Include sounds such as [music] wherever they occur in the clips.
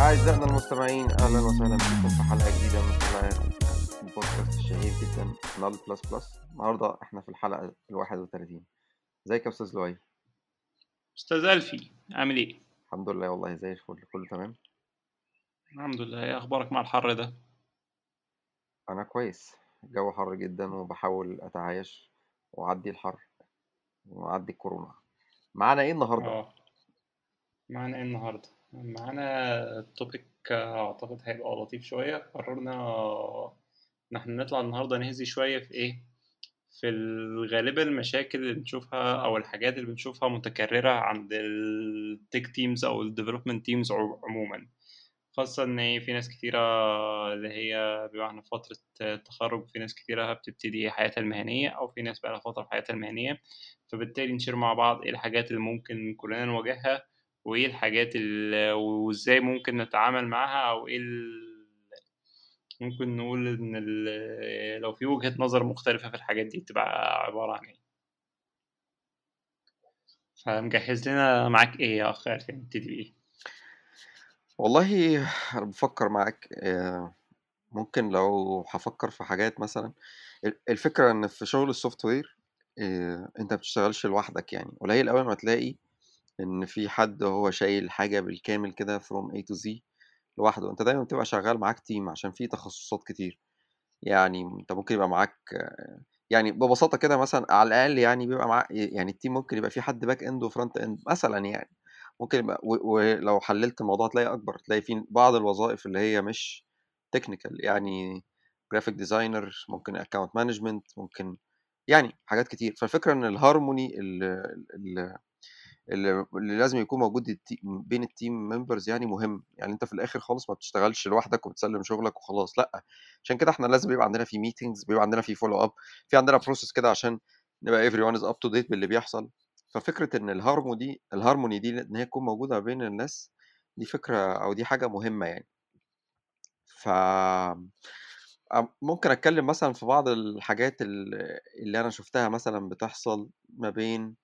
أعزائنا المستمعين أهلا وسهلا بكم في حلقة جديدة من حلقات البودكاست الشهير جدا نال بلس بلس النهاردة إحنا في الحلقة الواحد وتلاتين إزيك يا أستاذ لؤي؟ أستاذ ألفي عامل إيه؟ الحمد لله والله زي الفل. كله تمام؟ الحمد لله. إيه أخبارك مع الحر ده؟ أنا كويس. الجو حر جدا وبحاول أتعايش وأعدي الحر وأعدي الكورونا. معانا إيه النهاردة؟ آه. معانا إيه النهارده؟ معانا topic أعتقد هيبقى لطيف شوية. قررنا إن إحنا نطلع النهارده نهذي شوية في إيه؟ في غالبا المشاكل اللي بنشوفها أو الحاجات اللي بنشوفها متكررة عند ال tech teams أو ال development teams عموما خاصة إن في ناس كتيرة اللي هي في فترة تخرج في ناس كتيرة بتبتدي حياتها المهنية أو في ناس بقالها فترة في حياتها المهنية فبالتالي نشير مع بعض إيه الحاجات اللي ممكن كلنا نواجهها وإيه الحاجات اللي وإزاي ممكن نتعامل معاها أو إيه. ممكن نقول ال... لو في وجهة نظر مختلفة في الحاجات دي تبقى عبارة عن إيه؟ فمجهز لنا معاك إيه يا أخ عارف نبتدي بإيه؟ والله أنا بفكر معاك آه، ممكن لو هفكر في حاجات مثلا ال- الفكرة إن في شغل ال software آه، أنت بتشتغلش لوحدك يعني. قليل أوي ما تلاقي إن في حد هو شايل حاجة بالكامل كده from A to Z لوحده. أنت دايما بتبقى شغال معاك team عشان في تخصصات كتير. يعني أنت ممكن يبقى معاك يعني ببساطة كده مثلا على الأقل يعني بيبقى معاك يعني ال team ممكن يبقى فيه حد back end و front end مثلا يعني. ممكن يبقى ولو حللت الموضوع تلاقي أكبر. تلاقي في بعض الوظائف اللي هي مش technical يعني graphic designer ممكن account management ممكن يعني حاجات كتير. فالفكرة إن الهارموني اللي, اللي, اللي لازم يكون موجود بين ال team members يعني مهم. يعني أنت في الآخر خالص ما بتشتغلش لوحدك وبتسلم شغلك وخلاص. لأ عشان كده إحنا لازم يبقى عندنا في meetings بيبقى عندنا في follow up في عندنا process كده عشان نبقى everyone is up to date باللي بيحصل. ففكرة إن الهارموني دي الهارموني دي إن هي تكون موجودة بين الناس دي فكرة أو دي حاجة مهمة يعني. ف ممكن أتكلم مثلا في بعض الحاجات ال- اللي أنا شفتها مثلا بتحصل ما بين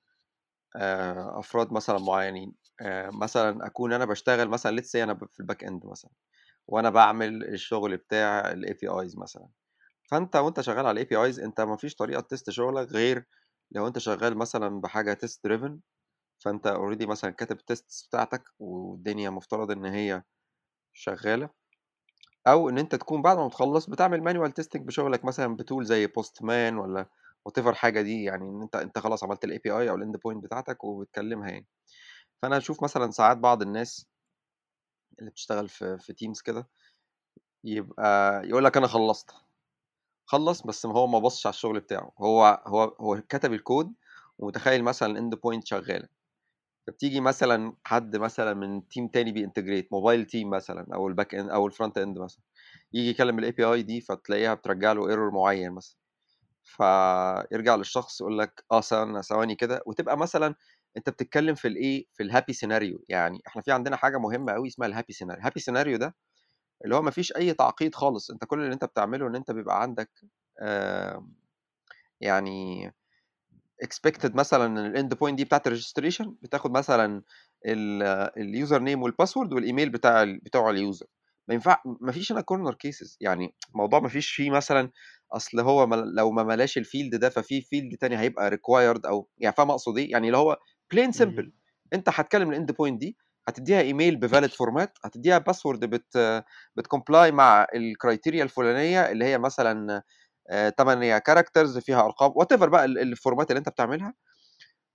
أفراد مثلا معينين. آه، مثلا أكون أنا بشتغل مثلا let's أنا في ال back end مثلا وأنا بعمل الشغل بتاع ال APIs مثلا. فأنت وانت شغال على ال APIs أنت ما فيش طريقة test شغلك غير لو أنت شغال مثلا بحاجة test driven فأنت already مثلا كاتب ال test بتاعتك والدنيا مفترض إن هي شغالة. أو إن أنت تكون بعد ما تخلص بتعمل manual testing بشغلك مثلا ب tool زي Postman ولا whatever حاجة دي يعني إن أنت أنت خلاص عملت ال API أو ال endpoint بتاعتك وبتكلمها يعني. فأنا أشوف مثلا ساعات بعض الناس اللي بتشتغل في في teams كده يبقى يقول لك أنا خلصت. خلص بس هو ما بصش على الشغل بتاعه. هو هو هو كتب الكود ومتخيل مثلا ال endpoint شغالة. فبتيجي مثلا حد مثلا من team تاني بي integrate mobile team مثلا أو ال back end أو ال front end مثلا يجي يكلم ال API دي فتلاقيها بترجع له error معين مثلا. فيرجع للشخص يقول لك آه ثواني ثواني كده وتبقى مثلا أنت بتتكلم في الإيه في ال happy scenario يعني إحنا في عندنا حاجة مهمة قوي اسمها ال happy scenario ال happy scenario ده اللي هو ما فيش أي تعقيد خالص. أنت كل اللي أنت بتعمله إن أنت بيبقى عندك يعني expected مثلا ال endpoint دي بتاعت ال registration بتاخد مثلا ال username وال password وال email بتاع بتوع ال user ما ينفع ما فيش هنا corner cases يعني الموضوع ما فيش فيه مثلا أصل هو لو ما ملاش ال field ده ففي field تاني هيبقى required أو يعني فاهم أقصد إيه؟ يعني اللي هو plain simple أنت هتكلم ال endpoint دي هتديها email ب valid format هتديها password بت بت comply مع ال criteria الفلانية اللي هي مثلا 8 characters فيها أرقام whatever بقى ال- ال format اللي أنت بتعملها.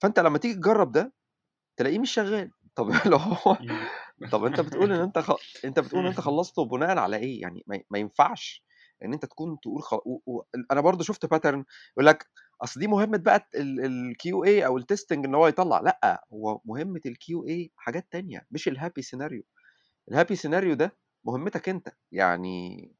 فأنت لما تيجي تجرب ده تلاقيه مش شغال. طب [laughs] لو هو طب أنت بتقول إن أنت خ... أنت بتقول إن أنت [laughs] خلصته بناء على إيه؟ يعني ما ينفعش. إن أنت تكون تقول خ... و... و... أنا برضو شفت pattern يقول لك أصل دي مهمة بقى ال QA أو ال testing إن هو يطلع لأ هو مهمة ال QA حاجات تانية مش ال happy scenario ال happy scenario ده مهمتك أنت يعني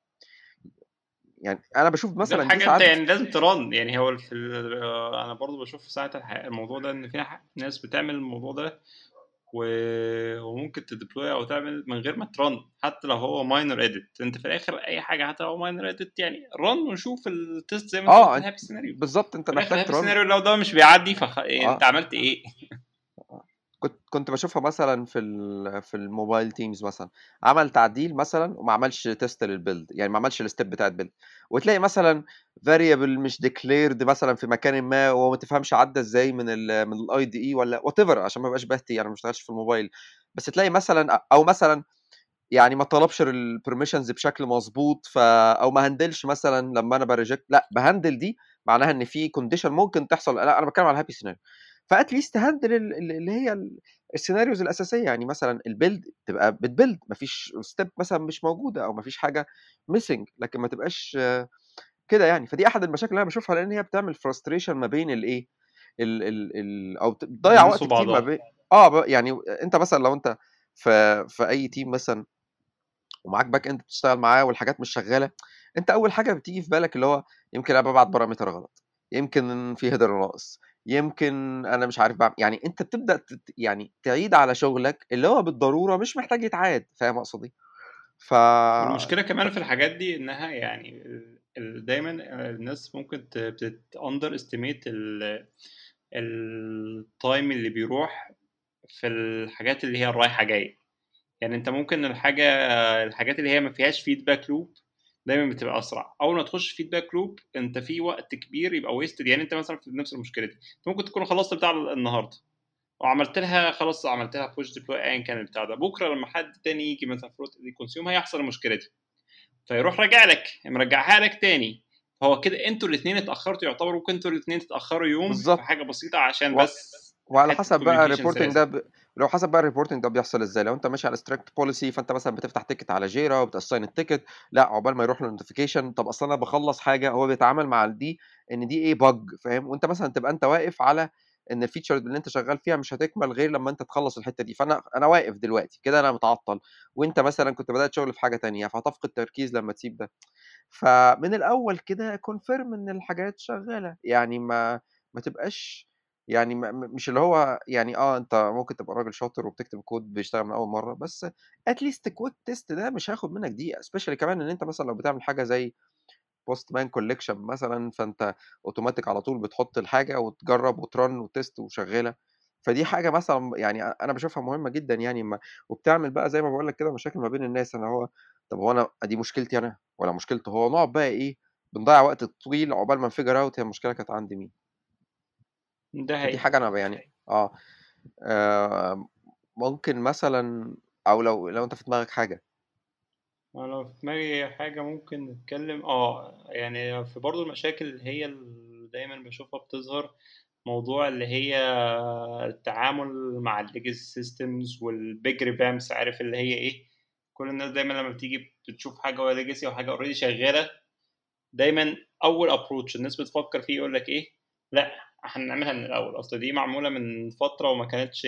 يعني أنا بشوف مثلا دي حاجة أنت يعني لازم ترن يعني هو في ال- أنا برضو بشوف الح- الموضوع ده إن في ناس بتعمل الموضوع ده. وممكن ت deploy أو تعمل من غير ما ت run حتى لو هو minor edit أنت في الآخر أي حاجة حتى لو minor edit يعني run وشوف ال test زي ما أنت آه أنت ال happy scenario بالظبط أنت محتاج ت run. scenario لو ده مش بيعدي فخ... انت آه. عملت إيه؟ كنت بشوفها مثلا في في الموبايل teams مثلا عمل تعديل مثلا وما عملش test لل build يعني ما عملش ال step بتاع البيلد وتلاقي مثلا variable مش declared مثلا في مكان ما وما تفهمش عدى إزاي من ال من ال IDE ولا whatever عشان ما يبقاش بهتي أنا ما بشتغلش في الموبايل. بس تلاقي مثلا أو مثلا يعني ما طلبش ال permissions بشكل مظبوط ف أو ما handle ش مثلا لما أنا ب reject لأ ب handle دي معناها إن في condition ممكن تحصل لأ أنا بتكلم على ال happy scenario ف at least handle اللي هي ال scenarios الأساسية يعني مثلا ال build تبقى بت build مفيش step مثلا مش موجودة أو مفيش حاجة missing لكن ما تبقاش كده يعني. فدي أحد المشاكل اللي أنا بشوفها لأن هي بتعمل frustration ما بين الإيه؟ ال ال ال أو بت- بتضيع وقت كتير ما بين آه يعني أنت مثلا لو أنت في في أي team مثلا ومعاك back end بتشتغل معاه والحاجات مش شغالة أنت أول حاجة بتيجي في بالك اللي هو يمكن أنا ببعت parameter غلط يمكن في header ناقص يمكن أنا مش عارف بعمل يعني أنت بتبدأ تت- يعني تعيد على شغلك اللي هو بالضرورة مش محتاج يتعاد فاهم ف والمشكلة ف- كمان في الحاجات دي إنها يعني دايما الناس ممكن بتت underestimate ال time اللي بيروح في الحاجات اللي هي الرايحه جاية. يعني أنت ممكن الحاجة الحاجات اللي هي ما فيهاش feedback loop دايما بتبقى أسرع. أول ما تخش feedback loop أنت في وقت كبير يبقى wasted يعني أنت مثلا في نفس المشكلة دي. أنت ممكن تكون خلصت بتاع النهارده وعملت لها خلاص عملت لها push deploy ايا كان البتاع ده. بكرة لما حد تاني يجي مثلا front consume هيحصل المشكلة دي. فيروح راجع لك مرجعها لك تاني. هو كده أنتوا الاثنين اتأخرتوا يعتبر ممكن أنتوا الاثنين تتأخروا يوم في بالظبط. حاجة بسيطة عشان و... بس وعلى حسب بقى ال reporting ده ب... لو حسب بقى ال reporting ده بيحصل إزاي. لو أنت ماشي على strict policy فأنت مثلا بتفتح ticket على جيرا وبت assign ال ticket لأ عقبال ما يروح له notification طب أصل أنا بخلص حاجة هو بيتعامل مع دي إن دي إيه bug فاهم؟ وأنت مثلا تبقى أنت واقف على إن ال feature اللي أنت شغال فيها مش هتكمل غير لما أنت تخلص الحتة دي. فأنا أنا واقف دلوقتي كده أنا متعطل. وأنت مثلا كنت بدأت شغل في حاجة تانية فهتفقد تركيز لما تسيب ده. فمن الأول كده confirm إن الحاجات شغالة. يعني ما ما تبقاش يعني مش اللي هو يعني آه أنت ممكن تبقى راجل شاطر وبتكتب كود بيشتغل من أول مرة بس at least quick test ده مش هياخد منك دقيقة specially كمان إن أنت مثلا لو بتعمل حاجة زي Postman collection مثلا فأنت اوتوماتيك على طول بتحط الحاجة وتجرب وت run وtest وشغالة. فدي حاجة مثلا يعني أنا بشوفها مهمة جدا يعني ما وبتعمل بقى زي ما بقول لك كده مشاكل ما بين الناس أنا هو طب هو أنا دي مشكلتي أنا ولا مشكلته هو نقعد بقى إيه بنضيع وقت طويل عقبال ما ن figure out هي المشكلة كانت عند مين. ده فدي هي حاجة أنا يعني آه آه، ممكن مثلا أو لو لو أنت في دماغك حاجة. أنا في دماغي حاجة ممكن نتكلم آه يعني في برضو المشاكل اللي هي اللي دايما بشوفها بتظهر موضوع اللي هي التعامل مع ال legacy systems وال big revamps عارف اللي هي إيه؟ كل الناس دايما لما بتيجي بتشوف حاجة وهي legacy أو حاجة already شغالة دايما أول approach الناس بتفكر فيه يقول لك إيه؟ لأ هنعملها من الأول. أصل دي معمولة من فترة وما كانتش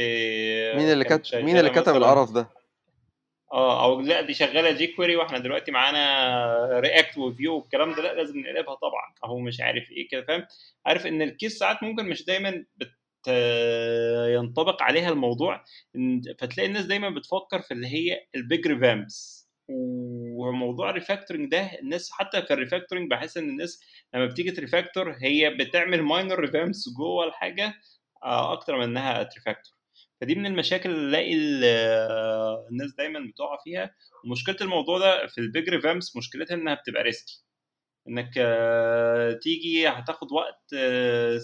مين اللي كانت كتب مين اللي كتب القرف ده؟ آه أو لا دي شغالة jQuery وإحنا دلوقتي معانا React و Vue والكلام ده لا لازم نقلبها طبعا. أهو مش عارف إيه كده فاهم؟ عارف إن ال case ساعات ممكن مش دايما بت ينطبق عليها الموضوع فتلاقي الناس دايما بتفكر في اللي هي ال big revamps وموضوع ال refactoring ده الناس حتى في ال refactoring بحس إن الناس لما بتيجي ت refactor هي بتعمل minor revamps جوه الحاجة آه، أكتر من إنها ت refactor فدي من المشاكل اللي ألاقي ال- آه، الناس دايما بتقع فيها. ومشكلة الموضوع ده في ال big revamps مشكلتها إنها بتبقى risky إنك آه، تيجي هتاخد وقت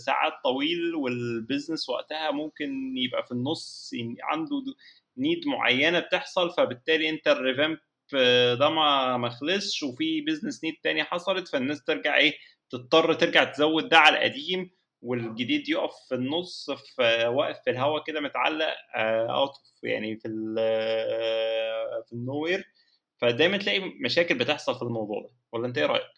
ساعات طويل وال business وقتها ممكن يبقى في النص عنده needs معينة بتحصل فبالتالي أنت ال revamp ده ما ما خلصش وفي business need تاني حصلت فالناس ترجع إيه تضطر ترجع تزود ده على القديم والجديد يقف في النص في واقف في الهواء كده متعلق اوت يعني في آه، في النوير فدايما تلاقي مشاكل بتحصل في الموضوع ده. ولا أنت إيه رأيك؟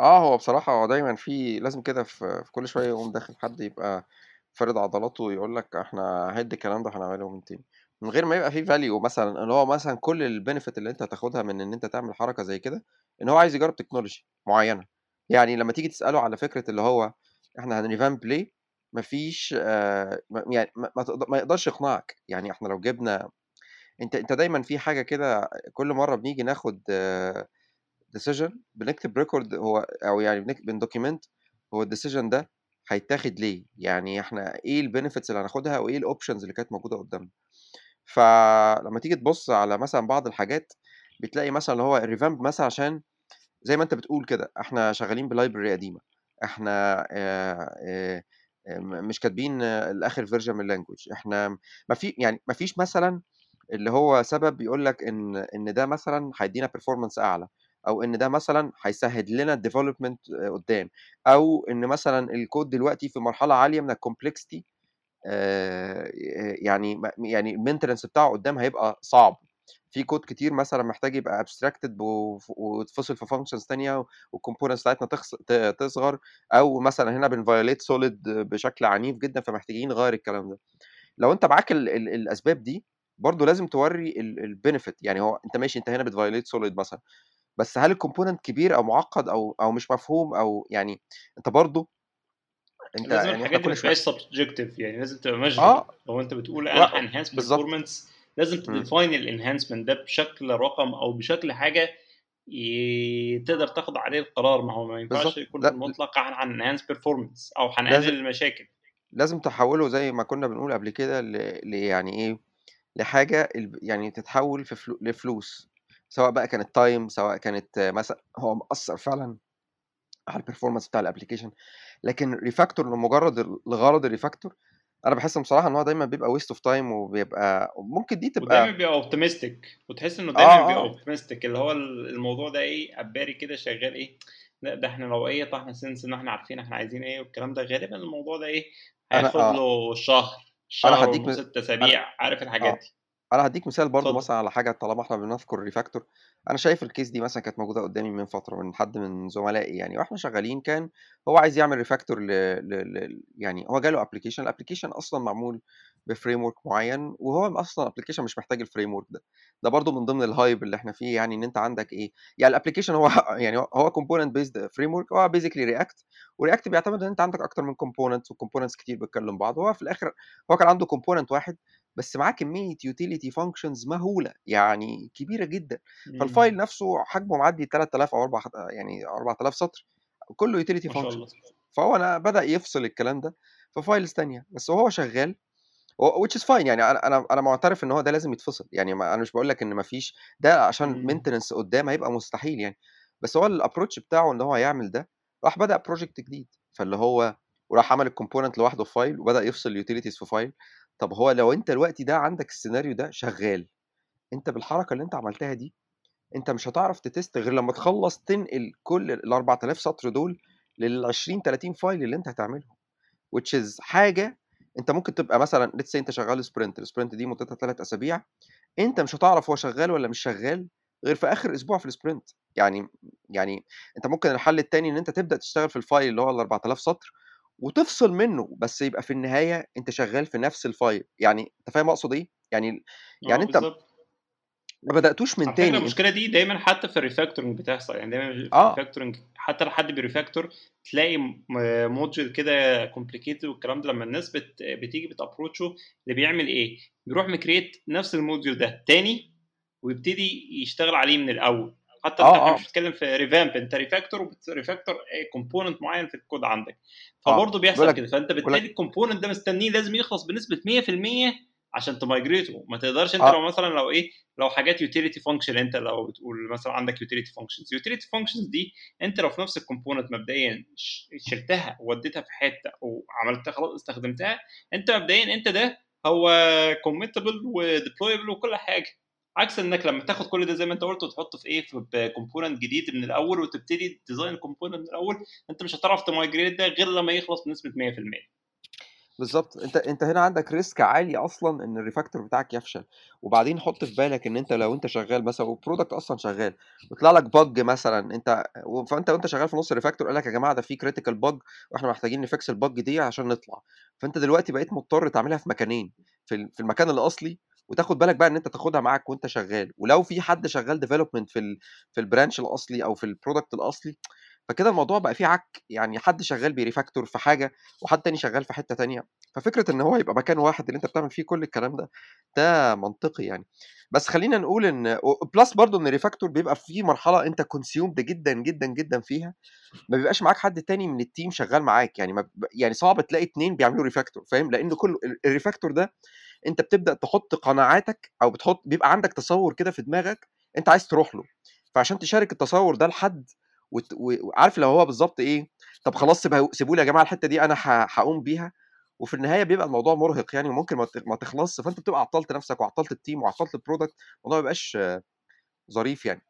آه هو بصراحة هو دايما في لازم كده في, كل شوية يقوم داخل حد يبقى فارد عضلاته ويقول لك إحنا هيد الكلام ده هنعمله من تاني. من غير ما يبقى فيه value مثلا اللي هو مثلا كل ال benefit اللي انت هتاخدها من إن أنت تعمل حركة زي كده إن هو عايز يجرب technology معينة. يعني لما تيجي تسأله على فكرة اللي هو إحنا هن revamp ليه؟ ما فيش آآ م يعني ما يقدرش يقنعك، يعني إحنا لو جِبنا أنت أنت دايمًا في حاجة كده كل مرّة بنيجي ناخد decision بنكتب record هو أو يعني بنdocument هو الdecision ده هيتاخد ليه، يعني إحنا إيه الbenefits اللي هناخدها وإيه الoptions اللي كانت موجودة قدّامنا. فلمّا تيجي تبُص على مثلًا بعض الحاجات، بتلاقي مثلًا اللي هو الrevamp مثلًا عشان زي ما أنت بتقول كده، إحنا شغالين آآ آآ م مش كاتبين الآخر version من الlanguage إحنا ما في يعني ما فيش مثلًا اللي هو سبب يقول لك إن إن ده مثلًا هيدّينا performance أعلى، أو إن ده مثلًا هيسهّل لنا الdevelopment قدّام، أو إن مثلًا الcode دلوقتي في مرحلة عالية من آآ يعني م يعني الmaintenance بتاعه قدّام هيبقى صعب، في code كتير مثلًا محتاج يبقى وف ويتفصل في functions تانية والcomponents بتاعتنا تصغر، أو مثلًا هنا بنviolate solid بشكل عنيف جدًا، فمحتاجين نغيّر الكلام ده. لو أنت معاك ال ال الأسباب دي، برضه لازم تورّي ال الbenefit يعني هو أنت ماشي أنت هنا بتviolate solid مثلًا، بس هل الcomponent كبير أو معقّد أو أو مش مفهوم أو يعني أنت برضه أنت لازم يعني الحاجات دي ما تبقاش subjective يعني لازم تبقى measurable آه. لو أنت بتقول هانhance بالضبط. performance لازم. تdefine الenhancement ده بشكل رقم أو بشكل حاجة ي تقدر تاخد عليه القرار، ما هو ما ينفعش. يكون المطلق هن هنenhance performance أو هنقلل المشاكل. لازم تحوّله زي ما كنا بنقول قبل كده ل ل يعني لحاجة الب يعني تتحوّل في فلو لفلوس، سواء بقى كانت time سواء كانت مثلًا هو مأثّر فعلًا على الperformance بتاع الapplication لكن refactor لمجرد ال لغرض الrefactor أنا باحس بصراحة إن هو دايمًا بيبقى waste of time وبيبقى ممكن دي ودايمًا تبقى بيبقى optimistic وتحس آه، دايمًا بيبقى آه. optimistic اللي هو ال الموضوع ده إيه أبّاري كده شغال إيه، لأ ده إحنا لو إيه طَب since إن إحنا عارفين إحنا عايزين إيه والكلام ده، غالبًا الموضوع ده أنا هياخد آه. له شهر، شهر ونُص، 6 أنا أسابيع، عارف الحاجات آه. دي. أنا هادّيك مثال برضه اتفضل. مثلًا على حاجة طالما إحنا بنذكر refactor. أنا شايف الcase دي مثلًا كانت موجودة قدّامي من فترة من حد من زملائي يعني. وإحنا شغالين كان هو عايز يعمل refactor ل ل ل يعني هو جاله application. الapplication أصلًا معمول بframework معيّن وهو أصلًا الapplication مش محتاج الframework ده، ده برضه من ضمن الhype اللي إحنا فيه يعني إن أنت عندك إيه، يعني الapplication هو [laughs] يعني هو component based framework هو basically react. وreact بيعتمد إن أنت عندك أكتر من components وcomponents كتير بتكلم بعض، وهو في الآخر هو كان عنده component واحد بس معاه كمية utility functions مهولة، يعني كبيرة جدًا، إمم. نفسه حجمه معدّي ال3000 أو أربع يعني 4000 سطر كلّه الله. functions فهو أنا بدأ يفصل الكلام ده في files تانية، بس وهو شغال which is fine يعني أنا أنا أنا مُعترف إن هو ده لازم يتفصل، يعني ما أنا مش باقول لك إن ما فيش ده عشان إمم. maintenance قدّام هيبقى مستحيل يعني، بس هو الapproach بتاعه إن هو يعمل ده، راح بدأ project جديد، فاللي هو وراح عمل الcomponent لوحده في file وبدأ يفصل utilities في file طب هو لو أنت دلوقتي ده عندك السيناريو ده شغال، أنت بالحركة اللي أنت عملتها دي، أنت مش هتعرف تtest غير لمّا تخلّص تنقل كل ال4000 سطر دول لل20، 30 file اللي أنت هتعملهم which is حاجة أنت ممكن تبقى مثلًا say أنت شغال sprint الsprint دي مدتها 3 أسابيع، أنت مش هتعرف هو شغال والّا مش شغال غير في آخر أسبوع في الsprint. يعني يعني أنت ممكن الحل التاني إن أنت تبدأ تشتغل في الfile اللي هو ال4000 سطر وتفصل منه، بس يبقى في النهاية أنت شغال في نفس الfile يعني أنت فاهم أقصد إيه؟ يعني يعني آه أنت بالضبط. ما بدأتوش من تاني أنت المشكلة دي دايمًا حتى في الrefactoring بتحصل، يعني دايمًا في آه. الrefactoring حتى لو حد بيrefactor تلاقي م module كده complicated والكلام ده لمّا الناس بت بتيجي بتapproachه اللي بيعمل إيه، بيروح مcreate نفس الmodule ده تاني ويبتدي يشتغل عليه من الأول، حتى أنت آه، إحنا آه. مش بنتكلم في أنت refactor وبتrefactor آآ component معيّن في الكود عندك، آه. فبرضه بيقول بيحصل كده، لك بالتالي الcomponent ده مستنيه لازم يخلص بنسبة 100% عشان تmigrate ما تقدرش أنت آه. لو مثلًا لو إيه، لو حاجات utility function أنت لو بتقول مثلًا عندك utility functions، utility functions دي أنت لو في نفس الcomponent مبدئيًا شِلتها ووديتها في حتة وعملتها خلاص استخدمتها، أنت مبدئيًا أنت ده هو committable وdeployable وكل حاجة، عكس إنك لمّا تاخد كل ده زي ما أنت قُلت وتحطه في إيه، في component جديد من الأول وتبتدي تdesign الcomponent من الأول، أنت مش هتعرف تmigrate ده غير لمّا يخلص بنسبة 100%. بالضبط، أنت أنت هنا عندك risk عالي أصلًا إن الrefactor بتاعك يفشل، وبعدين حُط في بالك إن أنت لو أنت شغال مثلًا والproduct أصلًا شغال وطلع لك bug مثلًا أنت و فأنت وأنت شغال في نُص الrefactor قال لك يا جماعة ده في critical bug وإحنا محتاجين نfix الbug دي عشان نطلع، فأنت دلوقتي بقيت مضطر تعملها في مكانين، في ال في المكان الأصلي وتاخد بالك بقى إن أنت تاخدها معاك وأنت شغال، ولو في حد شغال development في في الbranch الأصلي أو في الproduct الأصلي، فكده الموضوع بقى فيه عك يعني حد شغال بيريفاكتور في حاجة وحد تاني شغال في حتة تانية. ففكرة إن هو يبقى مكان واحد اللي أنت بتعمل فيه كل الكلام ده ده منطقي يعني. بس خلينا نقول إن plus برضو إن ال refactor بيبقى في مرحلة أنت consumed جدا جدا جدا فيها ما بيبقاش معاك حد تاني من ال team شغال معاك. يعني ما يعني صعب تلاقي اتنين بيعملوا refactor فاهم؟ لأن كل ال refactor ده أنت بتبدأ تحط قناعاتك أو بتحط بيبقى عندك تصور كده في دماغك أنت عايز تروح له فعشان تشارك التصور ده لحد وت- وعارف لو هو بالظبط إيه طب خلاص سيبوا لي يا جماعة الحتة دي أنا هقوم بيها وفي النهاية بيبقى الموضوع مرهق يعني وممكن ما تخلصش فأنت بتبقى عطلت نفسك وعطلت ال team وعطلت ال product الموضوع ما بيبقاش آه، ظريف يعني.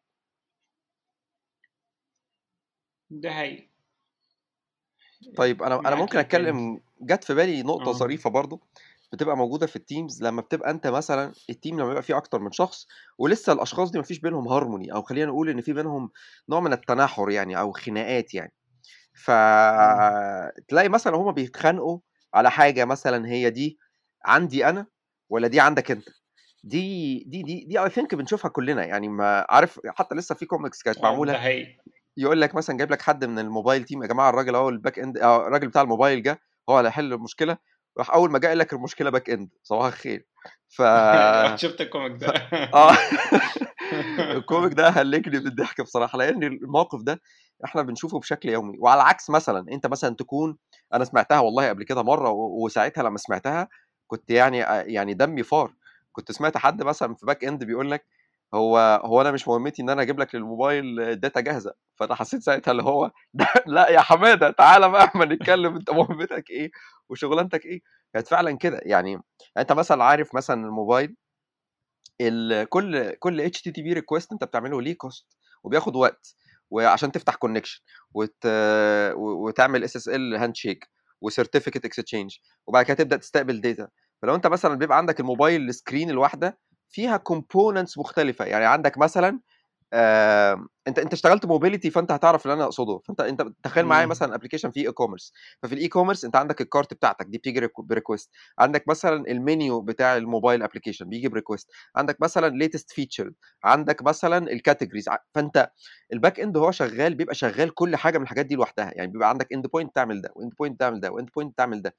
ده حقيقي. طيب أنا أنا ممكن أتكلم جت في بالي نقطة آه. ظريفة برضو بتبقى موجودة في ال teams لما بتبقى أنت مثلا ال team لما يبقى فيه أكتر من شخص ولسه الأشخاص دي مفيش بينهم هارموني أو خلينا نقول إن في بينهم نوع من التناحر يعني أو خناقات يعني. مم. فتلاقي مثلا هما بيتخانقوا على حاجة مثلا هي دي عندي أنا ولا دي عندك أنت. دي دي دي دي I think بنشوفها كلنا يعني ما عارف حتى لسه في كوميكس كانت ده معموله يقول لك مثلا جايب لك حد من ال mobile team يا جماعة الراجل أهو ال back end آه، الراجل بتاع الموبايل جه هو اللي هيحل المشكلة راح أول ما قال لك المشكلة back end صباح الخير. ف [laughs] شفت ال comic. ده. آه. [laughs] ال comic ده هلكني بالضحك بصراحة لأن الموقف ده إحنا بنشوفه بشكل يومي. وعلى العكس مثلا أنت مثلا تكون أنا سمعتها والله قبل كده مرة وساعتها لما سمعتها كنت يعني يعني دمي فار. كنت سمعت حد مثلا في back end بيقول لك هو هو أنا مش مهمتي إن أنا أجيب لك لل mobile data جاهزة. فأنا حسيت ساعتها اللي هو [laughs] لا يا حمادة تعالى بقى اما نتكلم أنت مهمتك إيه وشغلانتك إيه. كانت فعلا كده. يعني أنت مثلا عارف مثلا الموبايل ال كل كل HTTP request أنت بتعمله ليه cost وبياخد وقت وعشان تفتح connection وت... وتعمل SSL handshake و certificate exchange وبعد كده تبدأ تستقبل data فلو أنت مثلا بيبقى عندك ال mobile ال screen الواحده فيها components مختلفة. يعني عندك مثلا آه، أنت أنت اشتغلت mobility فأنت هتعرف اللي أنا أقصده. فأنت أنت تخيل معايا. مثلا application فيه e-commerce ففي ال e-commerce أنت عندك ال cart بتاعتك دي بتيجي ريكو- ب request عندك مثلا المنيو بتاع ال mobile application بيجي ب request عندك مثلا latest feature عندك مثلا ال categories فأنت ال back end هو شغال بيبقى شغال كل حاجة من الحاجات دي لوحدها. يعني بيبقى عندك end point تعمل ده و end point تعمل ده و end point تعمل ده.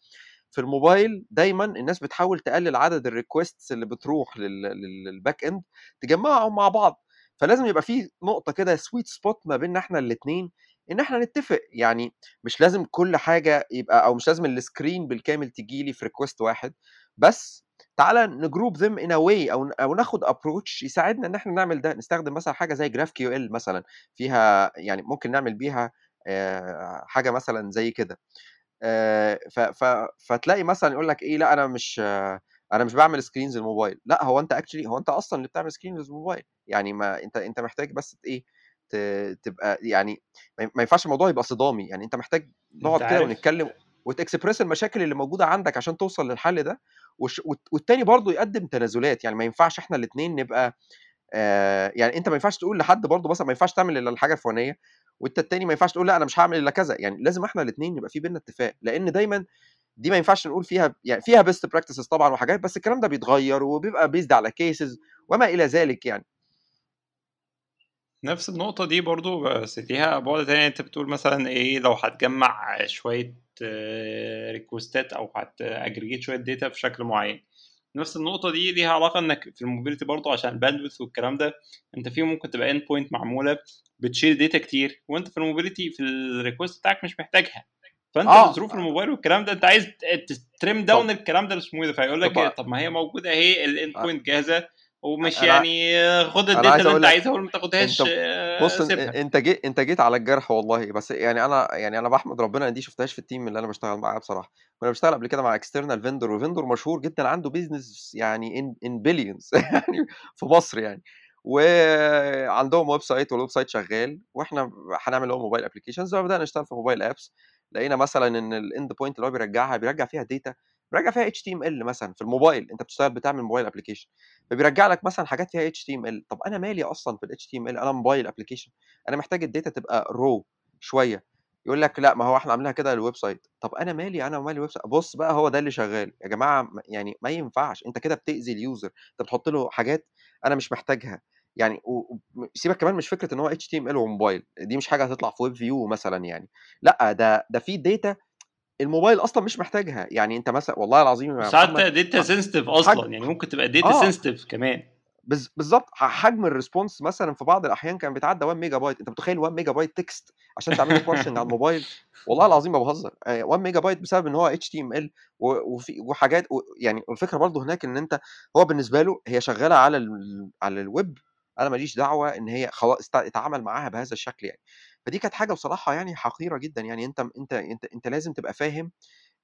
في الموبايل دايما الناس بتحاول تقلل عدد ال requests اللي بتروح لل- لل- لل back end تجمعهم مع بعض. فلازم يبقى في نقطة كده sweet spot ما بيننا إحنا الاثنين إن إحنا نتفق. يعني مش لازم كل حاجة يبقى أو مش لازم ال screen بالكامل تجي لي في request واحد. بس تعالى ن group them in way أو أو ناخد approach يساعدنا إن إحنا نعمل ده. نستخدم مثلا حاجة زي GraphQL مثلا فيها يعني ممكن نعمل بيها آه، حاجة مثلا زي كده. فتلاقي مثلا يقول لك إيه لأ أنا مش آه، أنا مش بعمل screens ال mobile لأ هو أنت actually هو أنت أصلا اللي بتعمل screens ال mobile يعني ما أنت أنت محتاج بس إيه تبقى يعني ما ينفعش الموضوع يبقى صدامي. يعني أنت محتاج نقعد كده ونتكلم وتكسبريس المشاكل اللي موجودة عندك عشان توصل للحل ده. والتاني برضه يقدم تنازلات. يعني ما ينفعش إحنا الاثنين نبقى آه يعني أنت ما ينفعش تقول لحد برضه مثلا ما ينفعش تعمل إلا الحاجة الفلانية. وأنت التاني ما ينفعش تقول لأ أنا مش هعمل إلا كذا. يعني لازم إحنا الاثنين يبقى في بينا اتفاق لأن دايما دي ما ينفعش نقول فيها يعني فيها best practices طبعا وحاجات بس الكلام ده بيتغير وبيبقى based على cases وما إلى ذلك يعني. نفس النقطة دي برضو بس فيها بعد تاني أنت بتقول مثلا إيه لو هتجمع شوية آه، requestات أو هت aggregate شوية data في شكل معين. نفس النقطة دي ليها علاقة إنك في ال mobility برضو عشان ال bandwidth والكلام ده أنت في ممكن تبقى end point معمولة بتشيل data كتير وأنت في ال mobility في ال request بتاعك مش محتاجها. فأنت آه. لظروف الموبايل والكلام ده أنت عايز trim down الكلام ده اسمه إيه ده فيقول لك طب طب ما هي موجودة أهي ال end أ- point جاهزة ومش يعني آه، خد ال data عايز اللي أنت عايزها واللي ما تاخدهاش آه، بص سيبها. أنت جيت أنت جيت على الجرح والله بس يعني أنا يعني أنا بحمد ربنا إن دي شفتهاش في ال team اللي أنا بشتغل معاه بصراحة. كنا بشتغل قبل كده مع external vendor و vendor مشهور جدا عنده business يعني in in billions يعني في مصر يعني. وعندهم website وال website شغال وإحنا هنعمل لهم mobile applications فبدأنا نشتغل في mobile apps لقينا مثلا إن ال end point اللي هو بيرجعها بيرجع فيها data بيرجع فيها HTML مثلا في الموبايل أنت بتشتغل بتعمل mobile application فبيرجع لك مثلا حاجات فيها HTML. طب أنا مالي أصلا في ال HTML؟ أنا mobile application أنا محتاج ال data تبقى raw شوية. يقول لك لأ ما هو إحنا عاملينها كده لل website طب أنا مالي؟ أنا ومالي ال website بص بقى هو ده اللي شغال. يا جماعة يعني ما ينفعش. أنت كده بتأذي ال user أنت بتحط له حاجات أنا مش محتاجها. يعني سيبك كمان مش فكرة إن هو HTML وموبايل، دي مش حاجة هتطلع في web view مثلًا يعني، لأ ده ده في data الموبايل أصلًا مش محتاجها، يعني أنت مثلًا والله العظيم ح sensitive حجم أصلًا، يعني ممكن تبقى data آه. sensitive كمان. ح حجم ال response مثلًا في بعض الأحيان كان بيتعدى 1 ميجا بايت، أنت متخيل 1 ميجا بايت text عشان تعمل parsing على الموبايل؟ [laughs] والله العظيم ما باهزر، آآ 1 ميجا بايت بسبب إن هو HTML و وفي وحاجات و يعني والفكرة برضه هناك إن أنت هو بالنسبة له هي شغالة على ال على ال web. أنا ما ليش دعوة إن هي خلا است اتعامل معاها بهذا الشكل يعني، فدي كانت حاجة بصراحة يعني حقيرة جدًا. يعني أنت أنت أنت أنت لازم تبقى فاهم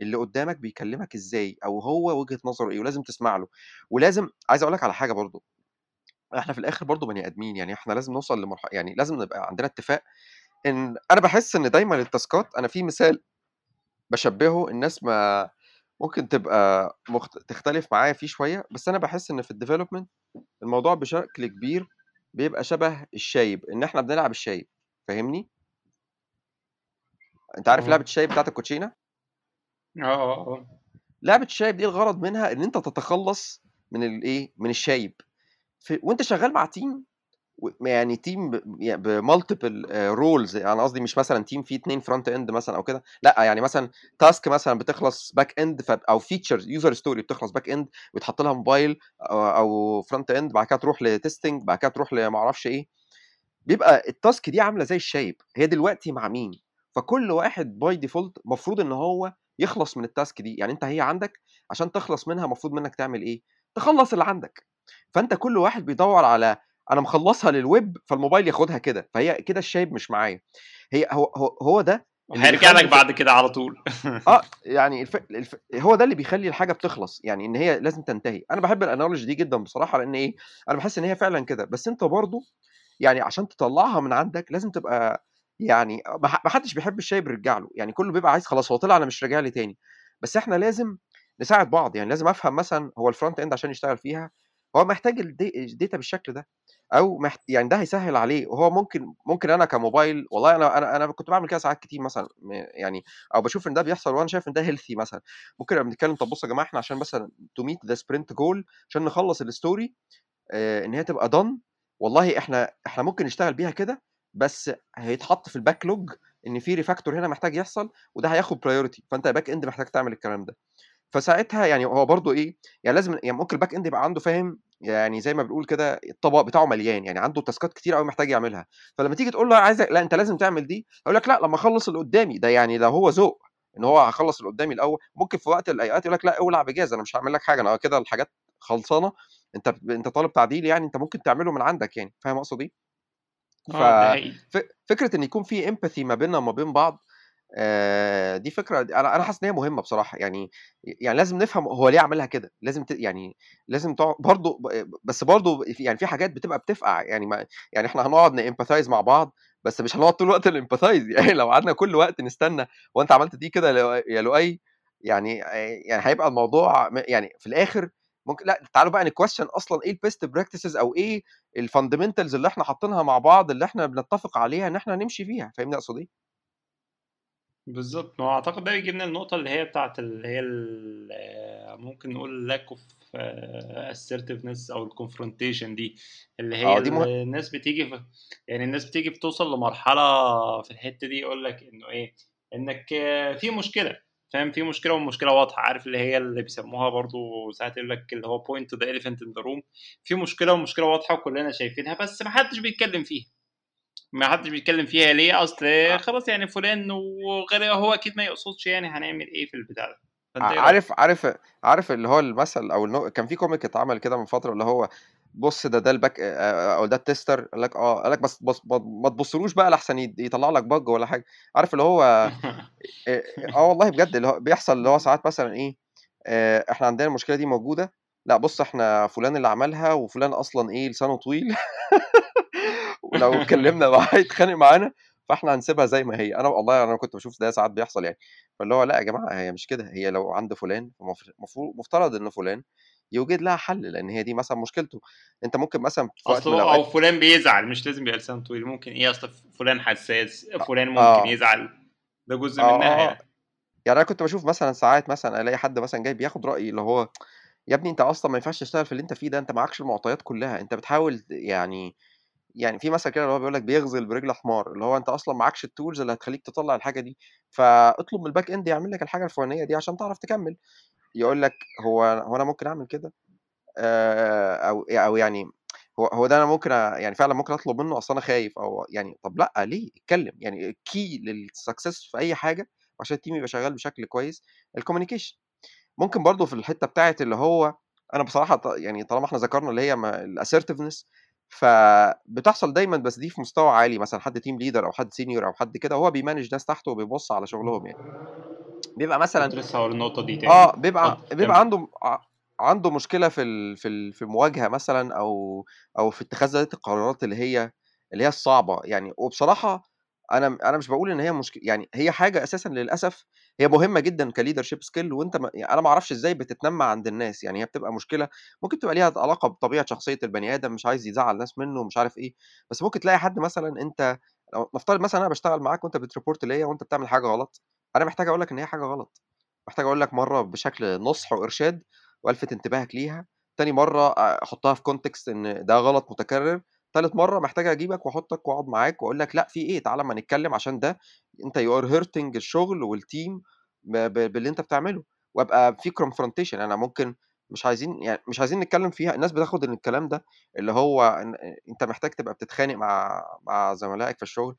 اللي قدامك بيكلمك إزاي، أو هو وجهة نظره إيه، ولازم تسمع له، ولازم عايز أقول لك على حاجة برضه، إحنا في الآخر برضه بني آدمين، يعني إحنا لازم نوصل لمرح يعني لازم نبقى عندنا اتفاق إن أنا باحس إن دايمًا التاسكات أنا في مثال باشبهه الناس ما ممكن تبقى مخت تختلف معايا فيه شوية، بس أنا باحس إن في الdevelopment الموضوع بشكل كبير بيبقى شبه الشايب، إن إحنا بنلعب الشايب، فاهمني؟ أنت عارف لعبة آه. الشايب بتاعة الكوتشينة؟ آه، آه، آه. لعبة الشايب دي الغرض منها إن أنت تتخلّص من الإيه، من الشايب، ف وأنت شغال مع و يعني team ب ي بmultiple آآ roles يعني قصدي مش مثلًا team فيه 2 front end مثلًا أو كده، لأ يعني مثلًا task مثلًا بتخلص back end ف أو feature user story بتخلص back end ويتحط لها موبايل أو أو front end بعد كده تروح لtesting بعد كده تروح لما أعرفش إيه، بيبقى الtask دي عاملة زي الشايب، هي دلوقتي مع مين، فكل واحد by default مفروض إن هو يخلص من الtask دي، يعني أنت هي عندك عشان تخلص منها مفروض منك تعمل إيه، تخلّص اللي عندك، فأنت كل واحد بيدوّر على أنا مخلّصها للweb فالموبايل ياخدها كده، فهي كده الشايب مش معايا، هي هو هو هو ده بيخلّي لك بعد كده على طول. آه، [laughs] يعني الف الف هو ده اللي بيخلّي الحاجة بتخلص، يعني إن هي لازم تنتهي، أنا باحب الanalogy دي جدًا بصراحة لإن إيه، أنا باحس إن هي فعلًا كده، بس أنت برضه يعني عشان تطلّعها من عندك لازم تبقى يعني ما حدش بيحب الشايب يرجع له، يعني كلّه بيبقى عايز خلاص هو طلع أنا مش راجع لي تاني، بس إحنا لازم نساعد بعض، يعني لازم أفهم مثلًا هو الfront end عشان يشتغل فيها هو محتاج الد الdata بالشكل ده، أو محت يعني ده هيسهّل عليه، وهو ممكن ممكن أنا كموبايل والله أنا أنا أنا كنت باعمل كده ساعات كتير مثلًا يعني أو باشوف إن ده بيحصل وأنا شايف إن ده healthy مثلًا، ممكن نبقى بنتكلم طب بُصّوا يا جماعة إحنا عشان مثلًا to meet the sprint goal عشان نخلّص الstory آآ إن هي تبقى done والله إحنا إحنا ممكن نشتغل بيها كده، بس هيتحط في الbacklog إن في refactor هنا محتاج يحصل وده هياخد priority فأنت back end محتاج تعمل الكلام ده، فساعتها يعني هو برضه إيه، يعني لازم يعني ممكن الback end يبقى عنده فاهم يعني زي ما بنقول كده الطبق بتاعه مليان، يعني عنده تاسكات كتيرة أوي محتاج يعملها، فلمّا تيجي تقول له عايزك لأ أنت لازم تعمل دي، هيقول لك لأ لمّا أخلّص اللي قدّامي، ده يعني ده هو ذوق إن هو هاخلّص اللي قدّامي الأول، ممكن في وقت الأوقات يقول لك لأ اولع بجاز أنا مش هاعمل لك حاجة أنا كده الحاجات خلصانة، أنت ب أنت طالب تعديل يعني أنت ممكن تعمله من عندك يعني، فاهم أقصد إيه؟ ف آه، ده حقيقي. ف فكرة إن يكون في empathy ما بيننا وما بين بعض آآ دي فكرة أنا أنا حاسس إن هي مهمة بصراحة، يعني يعني لازم نفهم هو ليه عاملها كده، لازم ت يعني لازم تقع برضه بس برضه يعني في حاجات بتبقى بتفقع، يعني ما يعني إحنا هنقعد نempathize مع بعض، بس مش هنقعد طول الوقت [laughs] نempathize يعني لو قعدنا كل وقت نستنى هو أنت عملت دي كده يا لؤي يعني آآ يعني هيبقى الموضوع يعني في الآخر ممكن لأ تعالوا بقى نquestion أصلًا إيه الbest practices أو إيه الfundamentals اللي إحنا حاطينها مع بعض اللي إحنا بنتفق عليها إن إحنا نمشي فيها، فاهمني أقصد إيه؟ بالضبط، ما هو أعتقد ده بيجيبنا للنقطة اللي هي بتاعة اللي هي ال ممكن نقول lack of assertiveness أو الconfrontation دي، اللي هي آه دي ال مه الناس بتيجي ف يعني الناس بتيجي بتوصل لمرحلة في الحتة دي يقول لك إنه إيه، إنك في مشكلة، فاهم، في مشكلة والمشكلة واضحة، عارف اللي هي اللي بيسموها برضه ساعات يقول لك اللي هو point to the elephant in the room في مشكلة والمشكلة واضحة وكلنا شايفينها بس ما حدش بيتكلم فيها. ما حدش بيتكلم فيها ليه؟ أصل ع خلاص يعني فلان وغيره هو أكيد ما يقصدش يعني هنعمل إيه في البتاع ده، إيه؟ عارف عارف عارف اللي هو المثل أو النو كان في comic اتعمل كده من فترة اللي هو بُص ده ده آآ أو ده الtester قال لك آه، قال لك بس بس ما تبصلوش بقى لأحسن يد يطلع لك bug والّا حاجة، عارف اللي هو [laughs] آه والله بجد اللي هو بيحصل اللي هو ساعات مثلًا إيه، آآ إحنا عندنا المشكلة دي موجودة، لأ بُص إحنا فلان اللي عملها وفلان أصلًا إيه لسانه طويل. [laughs] ولو اتكلمنا معاه هيتخانق معانا، فإحنا هنسيبها زي ما هي، أنا والله أنا كنت باشوف ده ساعات بيحصل يعني، فاللي هو لأ يا جماعة هي مش كده، هي لو عند فلان مفرو مفترض إن فلان يوجد لها حل، لأن هي دي مثلًا مشكلته، أنت ممكن مثلًا في وقت أصل من هو أو الأوقات فلان بيزعل مش لازم يبقى لسانه طويل، ممكن أصل ف فلان حساس، فلان ممكن آه. يزعل، ده جزء آه، منها آه، آه، يعني. يعني أنا كنت باشوف مثلًا ساعات مثلًا ألاقي حد مثلًا جاي بياخد رأيي اللي هو يا ابني أنت أصلًا ما ينفعش تشتغل في اللي أنت فيه ده، أنت معاكش المعطيات كلّها، أنت بتحاول يعني يعني في مثل كده اللي هو بيقول لك بيغزل برجل حمار، اللي هو أنت أصلًا معاكش الtools اللي هتخلّيك تطلّع الحاجة دي، فاطلب من الback end يعمل لك الحاجة الفلانية دي عشان تعرف تكمّل، يقول لك هو هو أنا ممكن أعمل كده؟ أو أو يعني هو هو ده أنا ممكن يعني فعلًا ممكن أطلب منه أصل أنا خايف أو يعني طب لأ ليه؟ اتكلّم، يعني الkey للsuccess في أي حاجة عشان الteam يبقى شغال بشكل كويس الcommunication. ممكن برضه في الحتّة بتاعة اللي هو أنا بصراحة ط يعني طالما إحنا ذكرنا اللي هي الassertiveness فبتحصل دايمًا بس دي في مستوى عالي، مثلًا حد team leader أو حد senior أو حد كده وهو بيmanage ناس تحته وبيبُص على شغلهم يعني. بيبقى مثلًا كنت لسه هاقول النقطة دي تاني، آه، بيبقى اتفضل بيبقى. عنده ع عنده مشكلة في ال في ال في المواجهة مثلًا أو أو في اتخاذ ذات القرارات اللي هي اللي هي الصعبة، يعني وبصراحة أنا م أنا مش باقول إن هي مشك يعني هي حاجة أساسًا للأسف هي مهمة جدًا كleadership skill وأنت ما يعني أنا ما أعرفش إزاي بتتنمّى عند الناس، يعني هي بتبقى مشكلة ممكن تبقى ليها علاقة بطبيعة شخصية البني آدم، مش عايز يزعّل ناس منّه مش عارف إيه، بس ممكن تلاقي حد مثلًا أنت لو نفترض مثلًا أنا باشتغل معاك وأنت بتreport ليّا وأنت بتعمل حاجة غلط، أنا محتاج أقول لك إن هي حاجة غلط، محتاج أقول لك مرّة بشكل نُصح وإرشاد وألفت انتباهك ليها، تاني مرّة أ أحطها في context إن ده غلط متكرر، تالت مرّة محتاج أجيبك وأحطك وأقعد معاك وأقول لك لأ في إيه، تعالَ أمّا نتكلم عشان ده. أنت you are hurting الشغل ب باللي أنت بتعمله، وأبقى في confrontation. أنا ممكن مش عايزين يعني مش عايزين نتكلم فيها، الناس بتاخد الكلام ده اللي هو أنت محتاج تبقى بتتخانق مع مع زملائك في الشغل،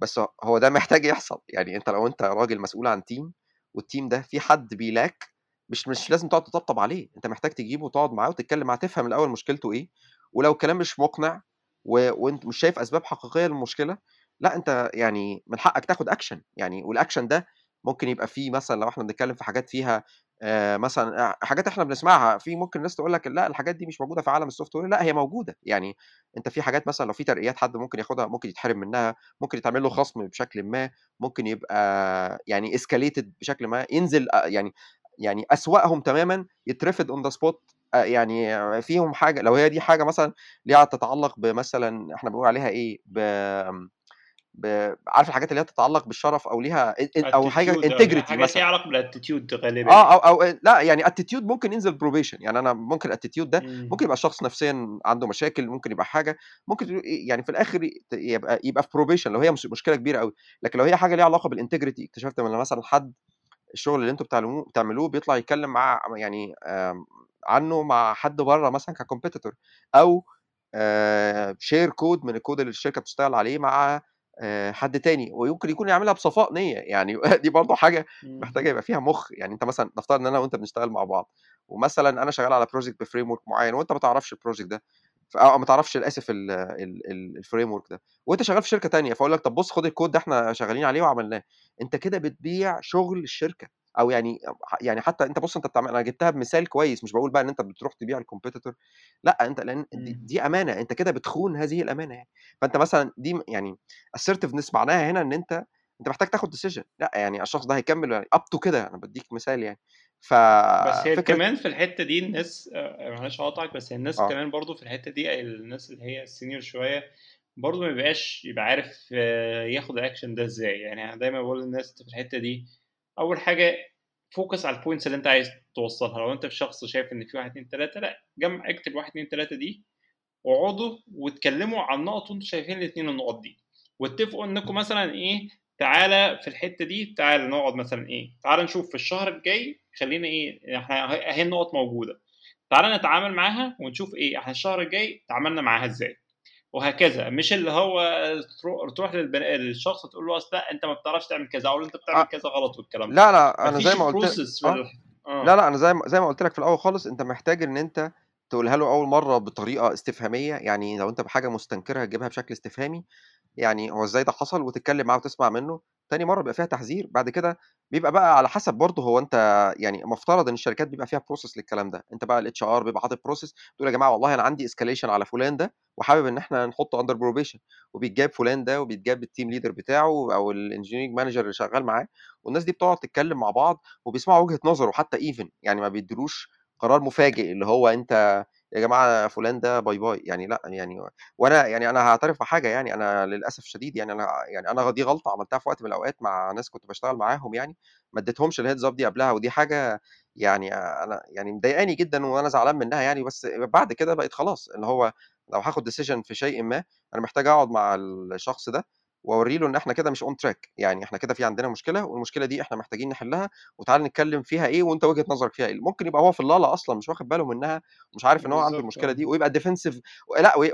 بس هو ده محتاج يحصل، يعني أنت لو أنت راجل مسؤول عن team والteam ده في حد بيلاك مش مش لازم تقعد تطبطب عليه، أنت محتاج تجيبه وتقعد معاه وتتكلم معاه، تفهم الأول مشكلته إيه، ولو الكلام مش مقنع و وأنت مش شايف أسباب حقيقية للمشكلة، لأ أنت يعني من حقك تاخد action. يعني والaction ده ممكن يبقى فيه مثلًا لو إحنا بنتكلم في حاجات فيها مثلًا حاجات إحنا بنسمعها، في ممكن ناس تقول لك لأ الحاجات دي مش موجودة في عالم الsoftware لأ هي موجودة، يعني أنت في حاجات مثلًا لو في ترقيات حد ممكن ياخدها ممكن يتحرم منها، ممكن يتعمل له خصم بشكل ما، ممكن يبقى يعني escalated بشكل ما، ينزل يعني يعني أسوأهم تمامًا on the spot أ يعني فيهم حاجة لو هي دي حاجة مثلًا ليها تتعلق بمثلًا إحنا بنقول عليها ب ب عارف الحاجات اللي هي تتعلق بالشرف أو ليها أو حاجة attitude أو ليها. علاقة بالattitude غالبًا آه يعني. أو أو لأ يعني attitude ممكن ينزل probation يعني أنا ممكن الattitude ده إمم. ممكن يبقى الشخص نفسيًا عنده مشاكل، ممكن يبقى حاجة، ممكن ي يعني في الآخر ي يبقى يبقى في probation لو هي مش مشكلة كبيرة أوي، لكن لو هي حاجة ليها علاقة بالintegrity اكتشفت إن مثلًا حد الشغل اللي أنتم بتعلموه بتعملوه بيطلع يتكلم مع يعني آمم عنه مع حد برّه مثلًا كcompetitor أو آآ share code من الكود اللي الشركة بتشتغل عليه مع حد تاني، ويمكن يكون يعملها بصفاء نية، يعني [laughs] دي برضه حاجة إمم. محتاجة يبقى فيها مُخ، يعني أنت مثلًا نفترض إن أنا وأنت بنشتغل مع بعض، ومثلًا أنا شغال على project بframework معيّن وأنت ما تعرفش الproject ده، أو ما تعرفش آسف ال ال ال الframework ده، وأنت شغال في شركة تانية، فأقول لك طب بُص خُد الكود ده إحنا شغالين عليه وعملناه، أنت كده بتبيع شغل الشركة، أو يعني يعني حتى أنت بُص أنت بتعم أنا جبتها بمثال كويس، مش باقول بقى إن أنت بتروح تبيع لcompetitor لأ، أنت لأن دي إمم. دي أمانة، أنت كده بتخون هذه الأمانة يعني، فأنت مثلًا دي يعني assertiveness معناها هنا إن أنت أنت محتاج تاخد decision لأ، يعني الشخص ده هيكمل up to كده، أنا بادّيك مثال يعني، بس هي ففكرة كمان في الحتة دي الناس آآ معلش هاقاطعك، بس الناس آه. كمان برضه في الحتة دي الناس اللي هي الsenior شوية برضه ما بيبقاش يبقى عارف ياخد الaction ده إزاي، يعني أنا دايمًا باقول للناس في الحتة دي أول حاجة focus على الpoints اللي أنت عايز توصّلها، لو أنت شخص شايف إن في 1، 2، 3 لأ، جم اكتب 1، 2، 3 دي واقعدوا واتكلموا عن نقط وأنتم شايفين الاتنين النقط دي، واتفقوا إنكم مثلًا إيه، تعالَ في الحتة دي تعالَ نقعد مثلًا إيه، تعالَ نشوف في الشهر الجاي خلّينا إحنا أهي أهي النقط موجودة، تعالَ نتعامل معاها ونشوف إيه، إحنا الشهر الجاي تعاملنا معاها إزاي، وهكذا، مش اللي هو ترو تروح للشخص تقول له أصل لأ أنت ما بتعرفش تعمل كذا، أو أنت بتعمل أ كذا غلط والكلام لا، لأ، ما أنا زي ما قُلت آه. ال لا، آه. لأ، أنا زي ما زي ما قُلت لك في الأول خالص، أنت محتاج إن أنت تقولها له أول مرّة بطريقة استفهامية، يعني لو أنت بحاجة مستنكرها تجيبها بشكل استفهامي، يعني هو إزاي ده حصل وتتكلم معاه وتسمع منه، تاني مرّة بيبقى فيها تحذير، بعد كده بيبقى بقى على حسب برضه هو أنت يعني مفترض إن الشركات بيبقى فيها process للكلام ده، أنت بقى الHR بيبقى حاطط process تقول يا جماعة والله أنا عندي escalation على فلان ده وحابب إن إحنا نحطه under probation. وبيتجاب فلان ده وبيتجاب الteam leader بتاعه أو الengineering manager اللي شغال معاه، والناس دي بتقعد تتكلم مع بعض وبيسمعوا وجهة نظره حتى even يعني ما بيدّيلوش قرار مفاجئ اللي هو أنت يا جماعة فلان ده bye bye. يعني لأ، يعني وأنا يعني أنا هاعترف بحاجة يعني أنا للأسف الشديد يعني أنا يعني أنا دي غلطة عملتها في وقت من الأوقات مع ناس كنت باشتغل معاهم يعني، ما اديتهمش الheads up دي قبلها، ودي حاجة يعني أنا يعني مضايقاني جدًا وأنا زعلان منها يعني، بس بعد كده بقيت خلاص اللي هو لو هاخد decision في شيء ما، أنا محتاج أقعد مع الشخص ده وأورّي له إن إحنا كده مش on track يعني إحنا كده في عندنا مشكلة والمشكلة دي إحنا محتاجين نحلّها وتعالَ نتكلم فيها إيه وأنت وجهة نظرك فيها إيه، ممكن يبقى هو في اللَّلَة أصلًا مش واخد باله منها ومش عارف إن هو عنده المشكلة آه. دي ويبقى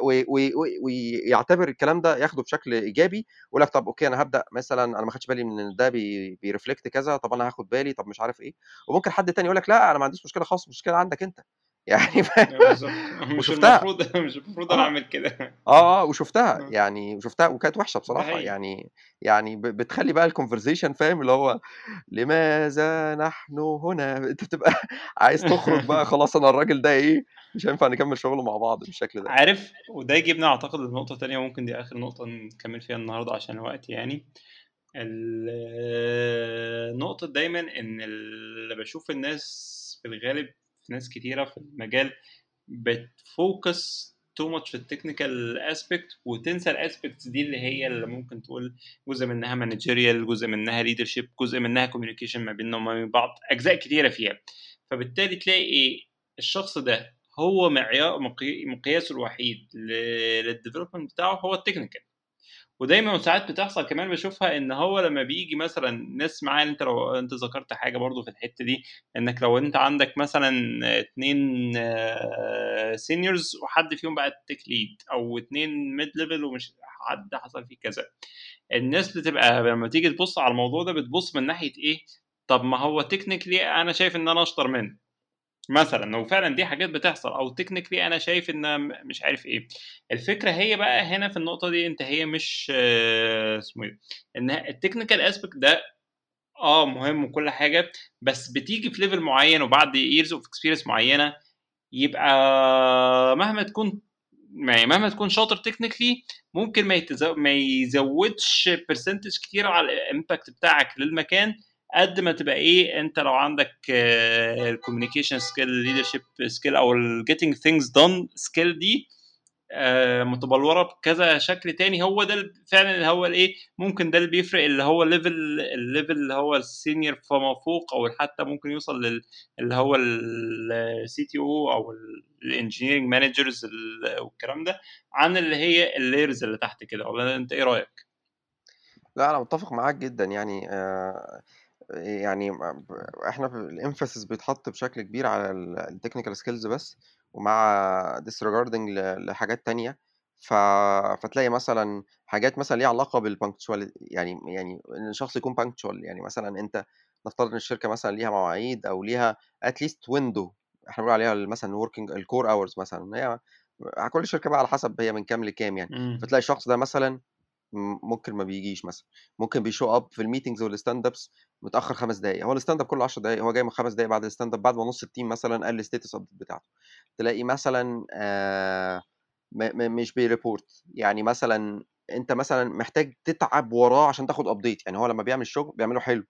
و و ويعتبر الكلام ده ياخده بشكل إيجابي ويقول لك طب okay أنا هابدأ مثلًا أنا ما خدتش بالي من ده بي بي reflect كذا، طب أنا هاخد بالي، طب مش عارف إيه، وممكن حد تاني يقول لك لأ أنا ما عنديش مشكلة خالص المشكلة عندك أنت، يعني آه بالضبط، [laughs] مش وشُفتها. المفروض [laughs] مش المفروض أنا آه. أعمل كده. آه، آه، وشُفتها، آه. يعني وشُفتها وكانت وحشة ده بصراحة، حقيقي. يعني يعني بتخلّي بقى الconversation فاهم، اللي هو لماذا نحن هنا؟ [laughs] أنت بتبقى عايز تخرج بقى خلاص أنا الراجل ده إيه، مش هينفع نكمّل شغل مع بعض بالشكل ده. عارف وده يجيبنا أعتقد لنقطة تانية وممكن دي آخر نقطة نكمّل فيها النهارده عشان الوقت يعني، ال نقطة دايمًا إن اللي باشوف الناس في الغالب ناس كتيرة في المجال بتfocus too much في الtechnical aspect وتنسى الaspects دي اللي هي اللي ممكن تقول جزء منها managerial جزء منها leadership جزء منها communication ما بيننا وما بين بعض، أجزاء كتيرة فيها، فبالتالي تلاقي إيه، الشخص ده هو معيا مقي مقياسه الوحيد ل للdevelopment بتاعه هو الtechnical ودايمًا وساعات بتحصل كمان باشوفها إن هو لمّا بييجي مثلًا ناس معاه أنت لو أنت ذكرت حاجة برضه في الحتة دي، إنك لو أنت عندك مثلًا 2 seniors وحد فيهم بقى الtech lead أو 2 mid level ومش حد حصل فيه كذا، الناس بتبقى لمّا تيجي تبُص على الموضوع ده بتبُص من ناحية إيه، طب ما هو technically أنا شايف إن أنا أشطر منه، مثلًا وفعلًا دي حاجات بتحصل أو technically أنا شايف م مش عارف إيه، الفكرة هي بقى هنا في النقطة دي أنت هي مش اسمه إيه، إن الtechnical aspect ده آه مهم وكل حاجة، بس بتيجي في level معيّن وبعد years of experience معيّنة يبقى مهما تكون يعني مهما تكون شاطر technically ممكن ما يتز ما يزوّدش percentage كتير على الimpact بتاعك للمكان قد ما تبقى إيه، أنت لو عندك الcommunication skill leadership skill أو الgetting things done skill دي آآ متبلورة بكذا شكل تاني، هو ده فعلًا اللي هو الإيه، ممكن ده اللي بيفرق اللي هو level الlevel اللي هو الsenior فما فوق أو حتى ممكن يوصل لل اللي هو الCTO أو ال الengineering managers ال والكلام ده، عن اللي هي الlayers اللي تحت كده، والّا أنت إيه رأيك؟ لأ أنا متّفق معاك جدًا يعني آآ يعني في الemphasis بيتحط بشكل كبير على ال الtechnical skills بس، ومع disregarding لحاجات تانية، ف فتلاقي مثلًا حاجات مثلًا ليها علاقة بالpunctual يعني يعني إن الشخص يكون punctual. يعني مثلًا أنت نفترض إن الشركة مثلًا ليها مواعيد أو ليها at least window. إحنا بنقول عليها مثلًا working الcore hours مثلًا، هي كل شركة بقى على حسب هي من كام لكام يعني، إمم. فتلاقي الشخص ده مثلًا ممكن ما بيجيش مثلًا، ممكن بيshow up في الmeetings والstand ups متأخر 5 دقايق، هو الstand up كلّه 10 دقايق، هو جاي من 5 دقايق بعد الstand up بعد ما نُص الteam مثلًا قال الstatus update بتاعته، تلاقي مثلًا م مش بيreport. يعني مثلًا أنت مثلًا محتاج تتعب وراه عشان تاخد update. يعني هو لمّا بيعمل الشغل بيعمله حلو،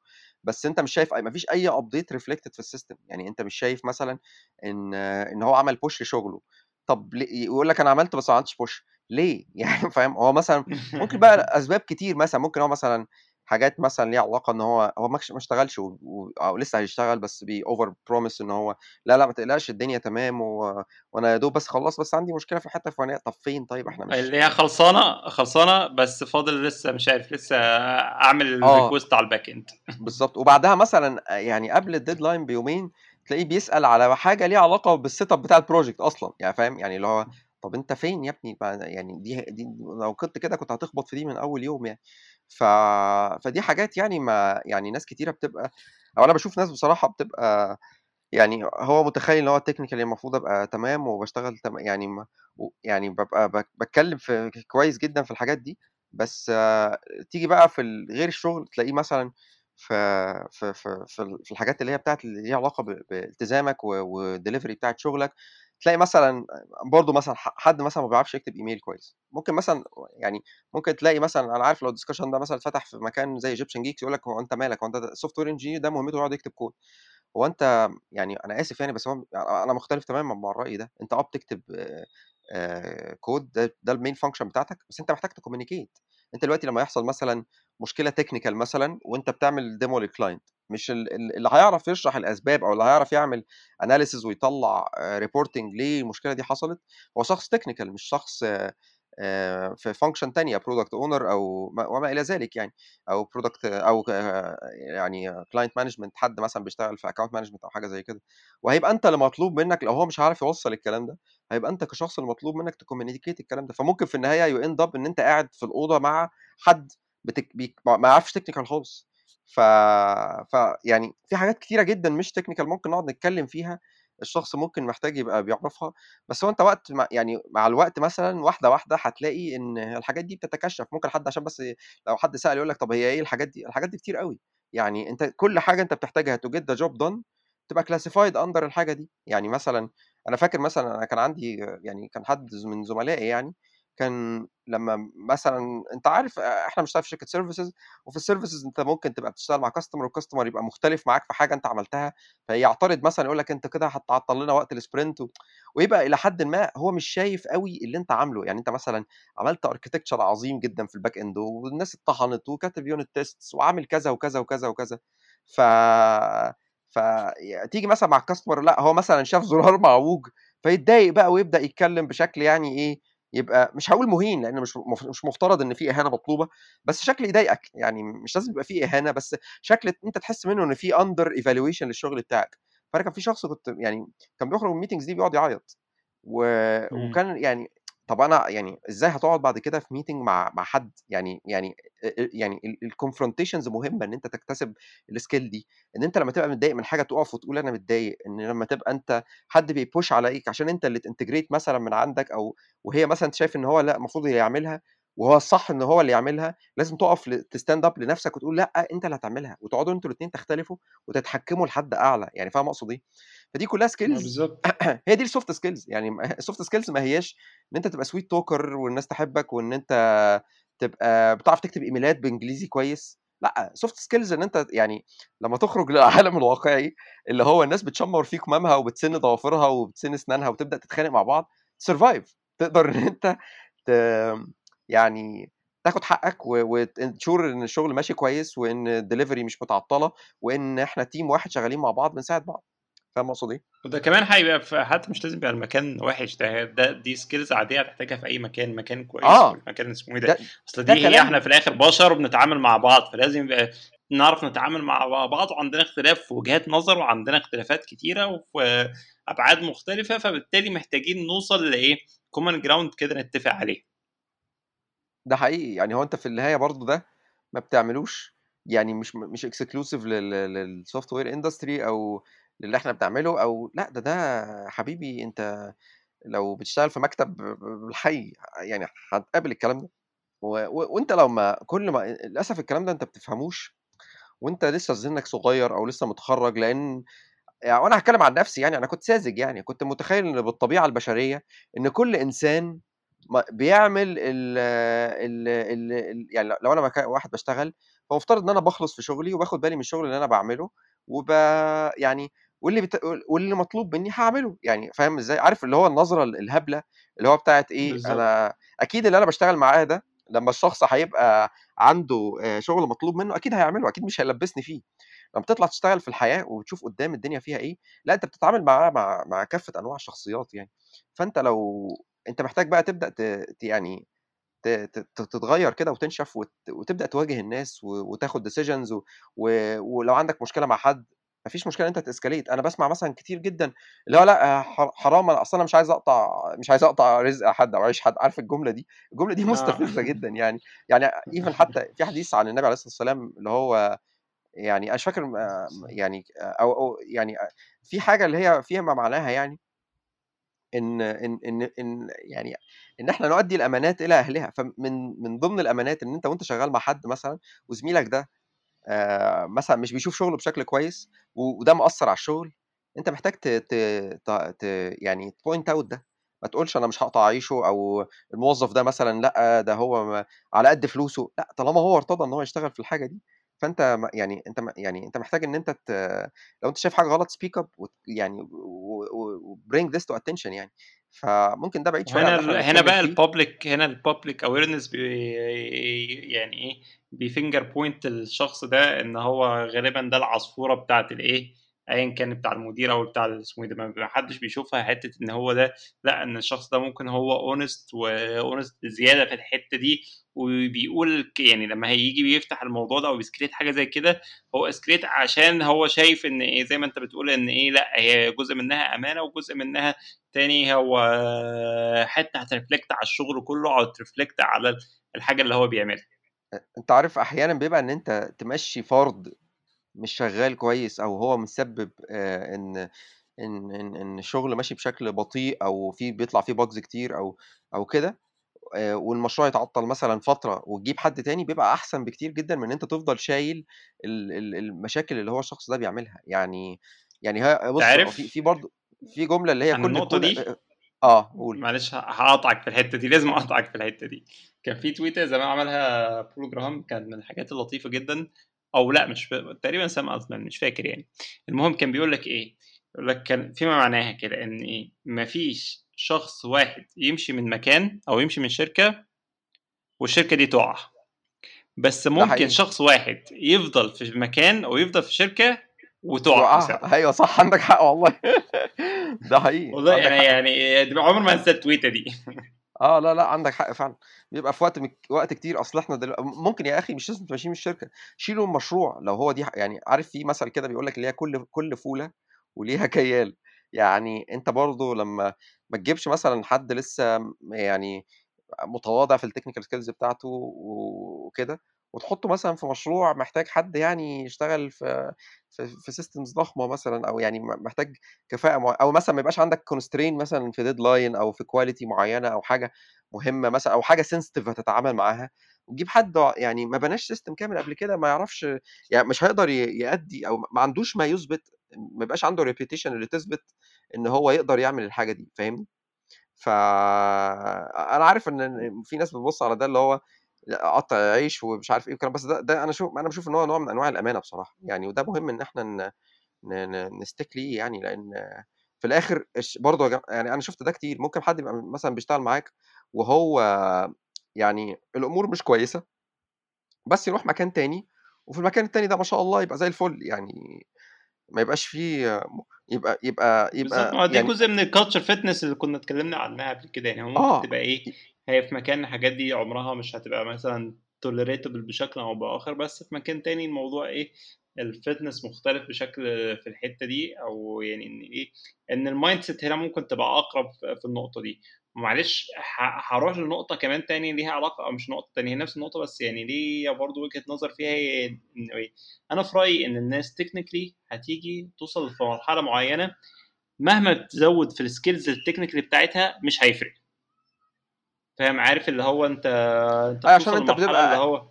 بس أنت مش شايف ما فيش أي update reflected في الsystem يعني أنت مش شايف مثلًا إن إن هو عمل push لشغله، طب يقول لك أنا عملت بس ما عملتش push. ليه؟ [laughs] يعني فاهم، هو مثلًا ممكن بقى [laughs] أسباب كتير مثلًا، ممكن هو مثلًا حاجات مثلًا ليها علاقة إن هو هو ما اشتغلش و و أو لسه هيشتغل بس بيover promise إن هو لا، لأ ما تقلقش الدنيا تمام و وأنا يا دوب بس خلّصت بس عندي مشكلة في الحتة الفلانية، طب فين طيب إحنا مش اللي هي خلصانة خلصانة بس فاضل لسه مش عارف لسه أعمل آه. request على الback end. [laughs] بالضبط، وبعدها مثلًا يعني قبل الdeadline بيومين تلاقيه بيسأل على حاجة ليها علاقة بالsetup بتاع الproject أصلًا، يعني فاهم، يعني اللي هو طب أنت فين يا ابني؟ ما يعني دي دي لو كنت كده كنت هتخبط في دي من أول يوم يعني، ف فدي حاجات يعني ما يعني ناس كتيرة بتبقى أو أنا باشوف ناس بصراحة بتبقى يعني هو متخيل إن هو technically المفروض أبقى تمام وباشتغل تم يعني م و يعني بابقى ب باتكلم في كويس جدًا في الحاجات دي، بس تيجي بقى في غير الشغل تلاقيه مثلًا في في في في ال في الحاجات اللي هي بتاعة اللي ليها علاقة ب بالتزامك و والdelivery بتاعة شغلك، تلاقي مثلًا برضه مثلًا حد مثلًا ما بيعرفش يكتب email كويس، ممكن مثلًا يعني ممكن تلاقي مثلًا أنا عارف لو الdiscussion ده مثلًا اتفتح في مكان زي Egyptian Geeks يقول لك هو أنت مالك؟ هو أنت software engineer ده مهمته يقعد يكتب كود، هو أنت يعني أنا آسف يعني بس هو أنا مختلف تمامًا مع الرأي ده، أنت آه بتكتب كود ده ده ال main function بتاعتك، بس أنت محتاج ت communicate. أنت دلوقتي لمّا يحصل مثلًا مشكلة technical مثلًا وأنت بتعمل demo لل client. مش ال- ال- اللي هيعرف يشرح الأسباب أو اللي هيعرف يعمل analysis ويطلع reporting ليه المشكلة دي حصلت هو شخص technical مش شخص آه، آه، في function تانية product owner أو ما- وما إلى ذلك يعني. أو product أو آه، يعني client management حد مثلا بيشتغل في account management أو حاجة زي كده. وهيبقى أنت اللي مطلوب منك لو هو مش عارف يوصل الكلام ده هيبقى أنت كشخص المطلوب منك ت communicate الكلام ده. فممكن في النهاية you end up إن أنت قاعد في الأوضة مع حد بتك... بيك... ما يعرفش technical خالص. ف... ف يعني في حاجات كتيرة جدا مش technical ممكن نقعد نتكلم فيها الشخص ممكن محتاج يبقى بيعرفها. بس هو انت وقت مع يعني مع الوقت مثلا واحدة واحدة هتلاقي إن الحاجات دي بتتكشف. ممكن حد عشان بس لو حد سأل يقول لك طب هي إيه الحاجات دي؟ الحاجات دي كتير قوي يعني انت كل حاجة انت بتحتاجها to get the job done تبقى classified under الحاجة دي. يعني مثلا أنا فاكر مثلا أنا كان عندي يعني كان حد من زملائي يعني كان لما مثلا أنت عارف إحنا بنشتغل في شركة services وفي ال services أنت ممكن تبقى بتشتغل مع customer وال customer يبقى مختلف معاك في حاجة أنت عملتها فيعترض مثلا يقول لك أنت كده هتعطل لنا وقت ال sprint و... ويبقى إلى حد ما هو مش شايف قوي اللي أنت عامله. يعني أنت مثلا عملت architecture عظيم جدا في ال back end والناس اتطحنت وكاتب unit test وعامل كذا وكذا وكذا وكذا. ف فتيجي مثلا مع ال customer لأ هو مثلا شاف زرار [laughs] معوج فيتضايق بقى ويبدأ يتكلم بشكل يعني إيه يبقى مش هقول مهين لأن مش مش مفترض إن في إهانة مطلوبة بس شكل يضايقك يعني مش لازم يبقى في إهانة بس شكل أنت تحس منه إن في under evaluation للشغل بتاعك فأنا كان في شخص كنت يعني كان بيخرج من ال meetings دي بيقعد يعيط و... مم. وكان يعني طب أنا يعني إزاي هتقعد بعد كده في meeting مع مع حد؟ يعني يعني يعني ال confrontations مهمة إن أنت تكتسب ال skill دي إن أنت لما تبقى متضايق من حاجة تقف وتقول أنا متضايق إن لما تبقى أنت حد بي push عليك عشان أنت اللي ت integrate مثلا من عندك أو وهي مثلا شايف إن هو لأ المفروض يعملها وهو الصح إن هو اللي يعملها لازم تقف ت stand up لنفسك وتقول لأ أنت اللي هتعملها وتقعدوا أنتوا الاثنين تختلفوا وتتحكموا لحد أعلى يعني فاهم أقصد إيه؟ فدي كلها skills بالظبط [clears throat] هي دي ال soft skills يعني ال soft skills [laughs] ما هياش إن أنت تبقى sweet talker والناس تحبك وإن أنت تبقى بتعرف تكتب emailات بإنجليزي كويس لأ soft skills إن أنت يعني لما تخرج [laughs] للعالم الواقعي اللي هو الناس بتشمر فيك كمامها وبتسن ضوافرها وبتسن أسنانها وتبدأ تتخانق مع بعض survive تقدر إن أنت ت... يعني تاخد حقك وت ensure إن الشغل ماشي كويس وإن الدليفري مش متعطلة وإن إحنا team واحد شغالين مع بعض بنساعد بعض. فاهم أقصد إيه؟ وده كمان هيبقى حتى مش لازم يبقى المكان وحش ده, ده دي skills عادية هتحتاجها في أي مكان مكان كويس آه. مكان اسمه إيه ده؟ ده أصل ده دي هي إحنا في الآخر بشر وبنتعامل مع بعض فلازم يبقى نعرف نتعامل مع بعض وعندنا اختلاف في وجهات نظر وعندنا اختلافات كتيرة وفي أبعاد مختلفة فبالتالي محتاجين نوصل لإيه؟ common ground كده نتفق عليه. ده حقيقي يعني هو أنت في النهاية برضو ده ما بتعملوش يعني مش مش exclusive لل software industry أو للي إحنا بنعمله أو لأ ده ده حبيبي أنت لو بتشتغل في مكتب بالحي يعني هتقابل الكلام ده. وأنت لو ما كل ما للأسف الكلام ده أنت بتفهموش وأنت لسه سنك صغير أو لسه متخرج لأن يعني وأنا هتكلم عن نفسي يعني أنا كنت ساذج يعني كنت متخيل إن بالطبيعة البشرية إن كل إنسان بيعمل ال ال ال يعني لو أنا واحد بشتغل فمفترض إن أنا بخلص في شغلي وباخد بالي من الشغل اللي أنا بعمله وب يعني واللي بت... واللي مطلوب مني هعمله. يعني فاهم إزاي؟ عارف اللي هو النظرة الهبلة اللي هو بتاعت إيه؟ بالظبط أنا أكيد اللي أنا بشتغل معاه ده لما الشخص هيبقى عنده شغل مطلوب منه أكيد هيعمله أكيد مش هيلبسني فيه. لما بتطلع تشتغل في الحياة وتشوف قدام الدنيا فيها إيه لا أنت بتتعامل مع مع مع كافة أنواع الشخصيات يعني. فأنت لو أنت محتاج بقى تبدأ ت... ت- يعني ت... تتغير كده وتنشف وت... وتبدأ تواجه الناس و... وتاخد decisions و... و... ولو عندك مشكلة مع حد مفيش مشكلة أنت ت escalate أنا بسمع مثلا كتير جدا لأ ح- حرام أنا أصلا مش عايز أقطع مش عايز أقطع رزق حد أو عيش حد. عارف الجملة دي؟ الجملة دي آه مستفزة جدا يعني. يعني even [laughs] حتى في حديث عن النبي عليه الصلاة والسلام اللي هو يعني أنا فاكر آه، يعني أو أو يعني في حاجة اللي هي فيها ما معناها يعني. إن إن إن إن يعني إن إحنا نؤدي الأمانات إلى أهلها. فمن من ضمن الأمانات إن أنت وأنت شغال مع حد مثلا وزميلك ده مثلا مش بيشوف شغله بشكل كويس وده مأثر على الشغل أنت محتاج ت يعني ت point out ده. ما تقولش أنا مش هقطع عيشه أو الموظف ده مثلا لأ ده هو على قد فلوسه. لأ طالما هو ارتضى إن هو يشتغل في الحاجة دي فأنت يعني أنت يعني أنت محتاج إن أنت ت... لو أنت شايف حاجة غلط speak up يعني و bring this to attention يعني. فممكن ده بعيد شوية إحنا ال- هنا بقى فيه. ال public هنا ال public awareness بي يعني إيه بي finger point الشخص ده إن هو غالبا ده العصفورة بتاعت الإيه ايا كان بتاع المدير أو بتاع اسمه إيه ده ما حدش بيشوفها حتة إن هو ده لأ إن الشخص ده ممكن هو honest و honest زيادة في الحتة دي وبيقول يعني لما هيجي بيفتح الموضوع ده أو بي escalate حاجة زي كده هو escalate عشان هو شايف إن إيه زي ما أنت بتقول إن إيه لأ هي جزء منها أمانة وجزء منها تاني هو حتة هت reflect على الشغل كله أو ت reflect على الحاجة اللي هو بيعملها. أنت عارف أحيانا بيبقى إن أنت تمشي فرد مش شغال كويس أو هو مسبب إن إن إن إن الشغل ماشي بشكل بطيء أو في بيطلع فيه bugs كتير أو أو كده والمشروع يتعطل مثلا فترة وتجيب حد تاني بيبقى أحسن بكتير جدا من إن أنت تفضل شايل ال- ال- المشاكل اللي هو الشخص ده بيعملها. يعني يعني بص في عارف في برضه في جملة اللي هي كل النقطة كل دي؟ آه قول. معلش هقطعك في الحتة دي لازم أقطعك في الحتة دي. كان في تويتر زمان عملها بروجرام كان من الحاجات اللطيفة جدا. أو لا مش. تقريبا سام التمان مش فاكر يعني. المهم كان بيقول لك إيه؟ يقول لك كان فيما معناها كده إن إيه؟ مفيش شخص واحد يمشي من مكان أو يمشي من شركة والشركة دي تقع. بس ممكن شخص واحد يفضل في مكان أو يفضل في شركة وتقع أيوه صح عندك حق والله. [laughs] ده حقيقي. والله يعني دي عمر ما انسى التويتة دي. [laughs] آه لا لا عندك حق فعلا. بيبقى في وقت مك... وقت كتير. أصل إحنا دل... ممكن يا أخي مش لازم تمشيه من الشركة. شيلوا المشروع. لو هو دي يعني عارف في مثل كده بيقول لك اللي هي كل كل فولة وليها [laughs] كيال. يعني أنت برضو لما ما تجيبش مثلا حد لسه يعني متواضع في ال technical skills بتاعته وكده وتحطه مثلا في مشروع محتاج حد يعني يشتغل في في, في systems ضخمة مثلا أو يعني محتاج كفاءة مع... أو مثلا ما يبقاش عندك constraint مثلا في deadline أو في quality معينة أو حاجة مهمة مثلا أو حاجة sensitive هتتعامل معاها. وتجيب حد يعني ما بناش system كامل قبل كده ما يعرفش يعني مش هيقدر يأدي أو ما عندوش ما يثبت ما يبقاش عنده reputation اللي تثبت إن هو يقدر يعمل الحاجة دي فاهمني؟ فانا عارف إن في ناس بتبص على ده اللي هو قطع عيش ومش عارف إيه بس ده, ده أنا شوف أنا بشوف إن هو نوع من أنواع الأمانة بصراحة يعني وده مهم إن إحنا. ن stick ليه يعني لأن في الآخر برضه يعني أنا شفت ده كتير ممكن حد يبقى مثلا بيشتغل معاك وهو يعني الأمور مش كويسة بس يروح مكان تاني وفي المكان التاني ده ما شاء الله يبقى زي الفل يعني ما يبقاش فيه يبقى يبقى بالظبط يبقى دي يعني جزء من ال culture fitness اللي كنا اتكلمنا عنها قبل كده يعني هو ممكن آه تبقى إيه هي في مكان الحاجات دي عمرها مش هتبقى مثلا tolerable بشكل أو بآخر بس في مكان تاني الموضوع إيه ال fitness مختلف بشكل في الحتة دي أو يعني إن إيه إن ال mindset هنا ممكن تبقى أقرب في النقطة دي. ومعلش ه- هروح لنقطة كمان تاني ليها علاقة أو مش نقطة تانية هي نفس النقطة بس يعني ليا برضو وجهة نظر فيها هي إيه أنا في رأيي إن الناس technically هتيجي توصل في مرحلة معينة مهما تزود في ال skills ال technical بتاعتها مش هيفرق. فاهم؟ عارف اللي هو انت انت اي عشان انت لمرحلة اللي بتبقى هو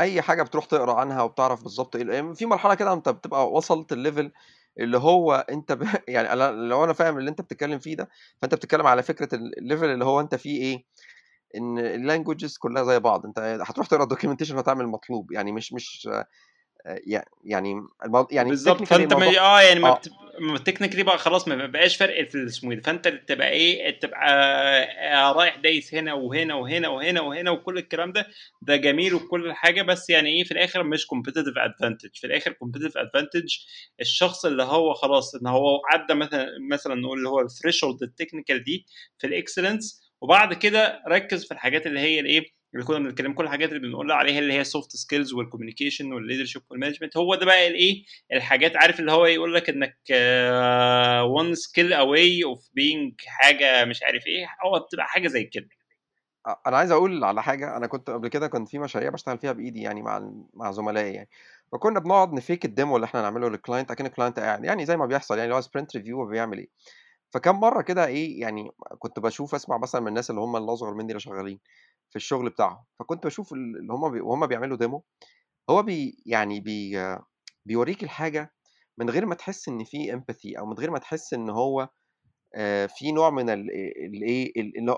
أي حاجة بتروح تقرأ عنها وبتعرف بالظبط إيه يعني في مرحلة كده أنت بتبقى وصلت ال level اللي هو أنت ب... [laughs] يعني أنا لو أنا فاهم اللي أنت بتتكلم فيه ده فأنت بتتكلم على فكرة ال level اللي هو أنت فيه إيه إن ال languages كلها زي بعض. أنت هتروح تقرأ ال documentation وهتعمل المطلوب يعني مش مش يعني يعني بالظبط فأنت ما آه يعني ما بت... technically بقى خلاص ما بقاش فرق في الاسمه إيه ده. فأنت تبقى إيه تبقى آه، رايح دايس هنا وهنا وهنا وهنا وهنا وكل الكلام ده. ده جميل وكل حاجة بس يعني إيه في الآخر مش competitive advantage في الآخر competitive advantage الشخص اللي هو خلاص إن هو عدى مثلا مثلا نقول اللي هو ال threshold ال technical دي في ال excellence وبعد كده ركز في الحاجات اللي هي الإيه اللي كنا بنتكلم كل الحاجات اللي بنقول عليها اللي هي السوفت سكيلز والكوميونيكيشن والليدرشيب والمانجمنت هو ده بقى الايه؟ الحاجات عارف اللي هو يقول لك إنك one skill away of being حاجة مش عارف إيه هو بتبقى حاجة زي كده. أنا عايز أقول على حاجة أنا كنت قبل كده كنت في مشاريع بشتغل فيها بإيدي يعني مع مع زملائي يعني. فكنا بنقعد ن fake ال demo اللي إحنا نعمله لل client أكن ال client قاعد يعني زي ما بيحصل يعني هو sprint review بيعمل إيه. فكم مرة كده إيه يعني كنت بشوف أسمع مثلا من الناس اللي هم اللي اصغر مني اللي شغالين. في الشغل بتاعهم. فكنت بشوف ال- اللي هم بي... وهم بيعملوا demo هو بي يعني بي بيوريك الحاجة من غير ما تحس إن في empathy أو من غير ما تحس إن هو في نوع من ال- الايه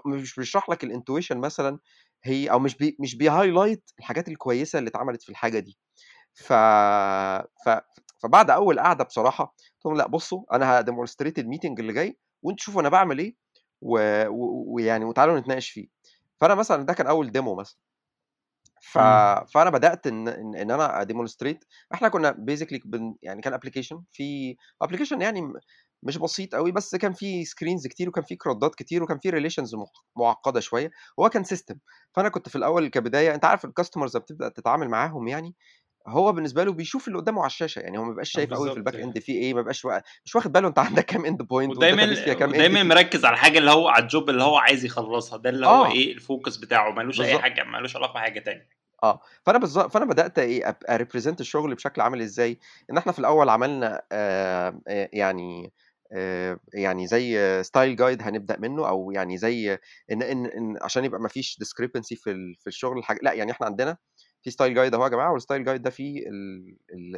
مش بيشرح لك ال intuition مثلا هي أو مش بي مش بي highlight الحاجات الكويسة اللي اتعملت في الحاجة دي. ف... ف... فبعد أول قعدة بصراحة قلت لهم لا بصوا أنا ه demonstrate ال meeting اللي جاي وأنتوا شوفوا أنا بعمل إيه ويعني و... ويعني وتعالوا نتناقش فيه. فأنا مثلا ده كان أول demo مثلا. ف... مم. فأنا بدأت إن إن إن أنا ا demonstrate إحنا كنا basically بن... يعني كان application في application يعني مش بسيط قوي بس كان في screens كتير وكان في CRUD ات كتير وكان في relations معقدة شوية. هو كان system فأنا كنت في الأول كبداية أنت عارف ال customers بتبدأ تتعامل معاهم يعني هو بالنسبة له بيشوف اللي قدامه على الشاشة يعني هو ما بيبقاش آه، شايف قوي في ال back end في إيه ما بيبقاش وا- مش واخد باله أنت [laughs] عندك كام end point ودايما entity. مركز على الحاجة اللي هو على ال job اللي هو عايز يخلصها ده اللي هو آه. إيه ال focus بتاعه ملوش أي. حاجة ملوش علاقة بحاجة تانية آه فأنا بالظبط فأنا بدأت إيه أ represent الشغل بشكل عامل إزاي إن إحنا في الأول عملنا آه آه، يعني آه يعني زي style guide هنبدأ منه أو يعني زي ان ان, إن عشان يبقى ما فيش discrepancy في في الشغل الحاجة لأ يعني إحنا عندنا في style guide أهو يا جماعة وال style guide ده فيه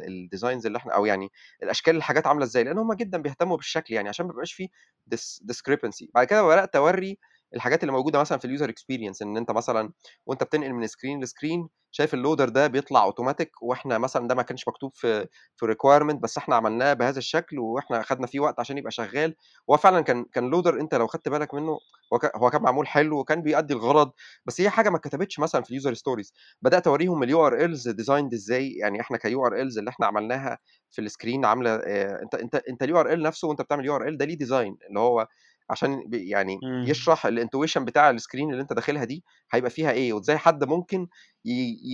ال designs اللي إحنا أو يعني الأشكال الحاجات عاملة إزاي؟ لأن هم جدا بيهتموا بالشكل يعني عشان ما يبقاش فيه discrepancy بعد كده بدأت أوري الحاجات اللي موجودة مثلا في ال user experience إن أنت مثلا وأنت بتنقل من screen ل screen شايف اللودر ده بيطلع اوتوماتيك وإحنا مثلا ده ما كانش مكتوب في في requirement بس إحنا عملناه بهذا الشكل وإحنا خدنا فيه وقت عشان يبقى شغال. هو فعلا كان كان لودر أنت لو خدت بالك منه هو كان معمول حلو وكان بيؤدي الغرض بس هي حاجة ما اتكتبتش مثلا في ال user stories بدأت أوريهم ال URLs designed إزاي يعني إحنا ال URLs اللي إحنا عملناها في ال screen عاملة آه، أنت أنت أنت ال URL نفسه وأنت بتعمل يو ار ال ده ليه ديزاين اللي هو عشان يعني مم. يشرح ال intuition بتاع ال screen اللي أنت داخلها دي هيبقى فيها إيه وإزاي حد ممكن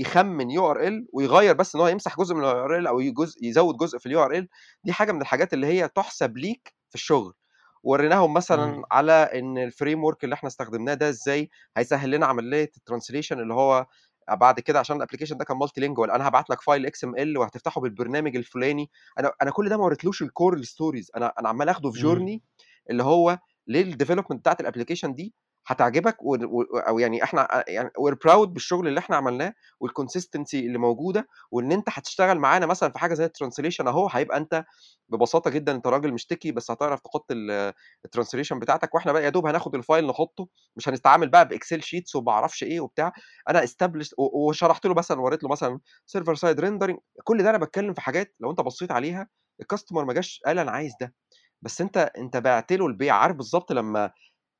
يخمن URL ويغير بس إن هو يمسح جزء من ال URL أو جزء يزود جزء في ال URL دي حاجة من الحاجات اللي هي تحسب ليك في الشغل وريناهم مثلا مم. على إن ال framework اللي إحنا استخدمناه ده إزاي هيسهل لنا عملية ال translation اللي هو بعد كده عشان ال application ده كان multilingual أنا هبعت لك file XML وهتفتحه بالبرنامج الفلاني أنا أنا كل ده ما وريتلوش ال core ال stories أنا أنا عمال آخده في. journey اللي هو ليه ال development بتاعت ال application دي هتعجبك و... أو يعني إحنا يعني we're proud بالشغل اللي إحنا عملناه وال consistency اللي موجودة وإن أنت هتشتغل معانا مثلا في حاجة زي ال translation أهو هيبقى أنت ببساطة جدا أنت راجل مش techie بس هتعرف تحط ال translation بتاعتك وإحنا بقى يا دوب هناخد ال file نحطه مش هنستعمل بقى ب Excel sheets وما أعرفش إيه وبتاع. أنا establish وشرحت له مثلا وريت له مثلا server side rendering كل ده أنا بتكلم في حاجات لو أنت بصيت عليها ال customer ما جاش قال أنا عايز ده. بس أنت أنت بعت له البيع عارف بالظبط لما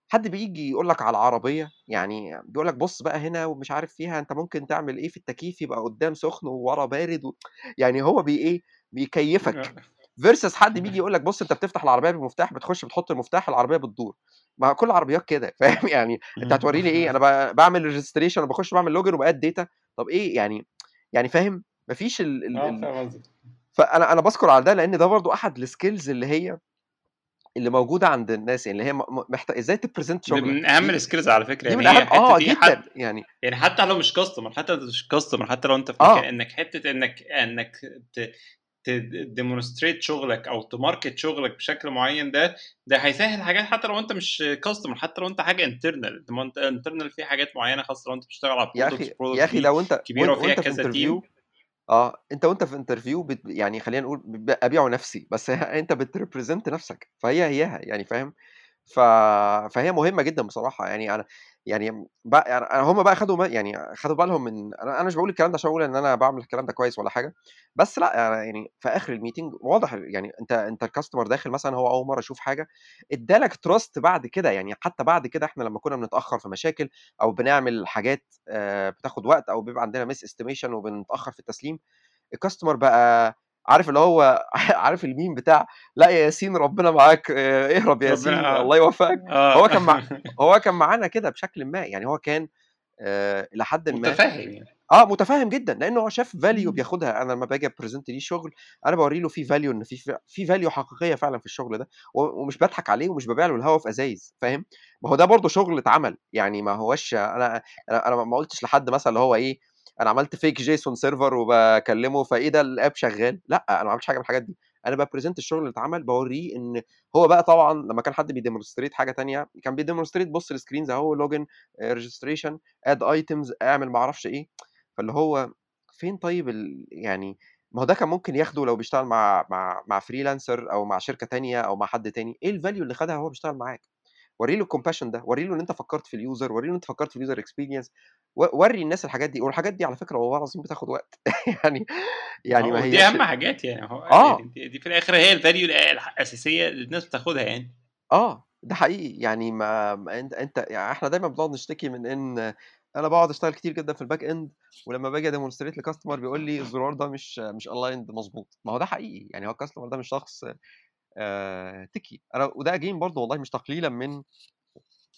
حد بيجي يقول لك على العربية يعني بيقول لك بص بقى هنا ومش عارف فيها أنت ممكن تعمل إيه في التكييف؟ يبقى قدام سخن وورا بارد و... يعني هو بي إيه؟ بيكيفك. versus حد بيجي [laughs] يقول لك بص أنت بتفتح العربية بالمفتاح بتخش بتحط المفتاح العربية بتدور. ما كل العربيات كده [laughs] فاهم؟ يعني أنت هتوريني إيه؟ أنا ب- [laughs] بعمل registration وبخش بعمل login وب add data طب إيه؟ يعني يعني فاهم؟ مفيش ال... ال... آه ال... فاهم قصدك. فأنا أنا بذكر على ده لأن ده برضو أحد ال skills اللي هي اللي موجودة عند الناس اللي هي محتاج إزاي ت present دي شغلك؟ من أهم ال skills على فكرة يعني من آه دي جدا يعني. يعني حتى لو مش customer حتى لو مش customer حتى لو أنت في آه إنك حتة إنك إنك ت demonstrate شغلك أو ت market شغلك بشكل معين ده ده هيسهل حاجات حتى لو أنت مش customer حتى لو أنت حاجة internal أنت internal في حاجات معينة خاصة لو أنت بتشتغل على يا products أخي يا product أخي لو أنت كبيرة وفيها كذا team آه أنت وأنت في interview بت... يعني خلينا نقول أبيعه نفسي بس [laughs] أنت بت represent نفسك فهي هيها يعني فاهم؟ ف... فهي مهمة جدا بصراحة يعني أنا يعني بقى يعني هم بقى خدوا يعني خدوا بالهم من أنا مش بقول الكلام ده عشان أقول إن أنا بعمل الكلام ده كويس ولا حاجة بس لأ يعني في آخر ال meeting واضح يعني أنت أنت ال customer داخل مثلا هو أول مرة يشوف حاجة ادالك trust بعد كده يعني حتى بعد كده إحنا لما كنا بنتأخر في مشاكل أو بنعمل حاجات آه، بتاخد وقت أو بيبقى عندنا misestimation وبنتأخر في التسليم ال customer بقى عارف اللي هو [laughs] عارف الميم بتاع لا يا ياسين ربنا معاك آه، اهرب يا ياسين الله يوفقك. [laughs] آه. هو كان مع [laughs] هو كان معانا كده بشكل ما يعني هو كان آه، إلى حد ما متفاهم يعني. آه متفاهم جدا لأنه هو شاف value. بياخدها. أنا لما باجي ا present ليه شغل أنا بوري له في value إن في في value حقيقية فعلا في الشغل ده ومش بضحك عليه ومش ببيع له الهوا في أزايز فاهم؟ ما هو ده برضه شغل اتعمل يعني ما هوش أنا أنا ما قلتش لحد مثلا اللي هو إيه أنا عملت fake JSON server وبكلمه فإيه ده ال app شغال؟ لأ أنا ما عملتش حاجة من الحاجات دي. أنا ب present الشغل اللي اتعمل بوريه إن هو بقى طبعا لما كان حد بي demonstrate حاجة تانية كان بي demonstrate بص ال screens أهو login registration add items اعمل ما أعرفش إيه. فاللي هو فين طيب ال... يعني ما هو ده كان ممكن ياخده لو بيشتغل مع مع مع freelancer أو مع شركة تانية أو مع حد تاني. إيه ال value اللي خدها وهو بيشتغل معاك؟ وري له ال compassion ده وري له إن أنت فكرت في ال user وري له إن أنت فكرت في ال user experience وري الناس الحاجات دي والحاجات دي على فكرة والله العظيم بتاخد وقت [laughs] يعني يعني ما هو دي هياش أهم حاجات يعني هو آه. يعني دي, دي في الآخر هي ال value الأساسية اللي الناس بتاخدها يعني. آه ده حقيقي يعني ما, أنت أنت يعني إحنا دايما بنقعد نشتكي من إن أنا بقعد أشتغل كتير جدا في ال back end ولما باجي ا demonstrate ل customer بيقول لي الزرار ده مش مش aligned مظبوط. ما هو ده حقيقي يعني هو الكاستمر ده مش شخص آه techie. أنا وده again برضه والله مش تقليلا من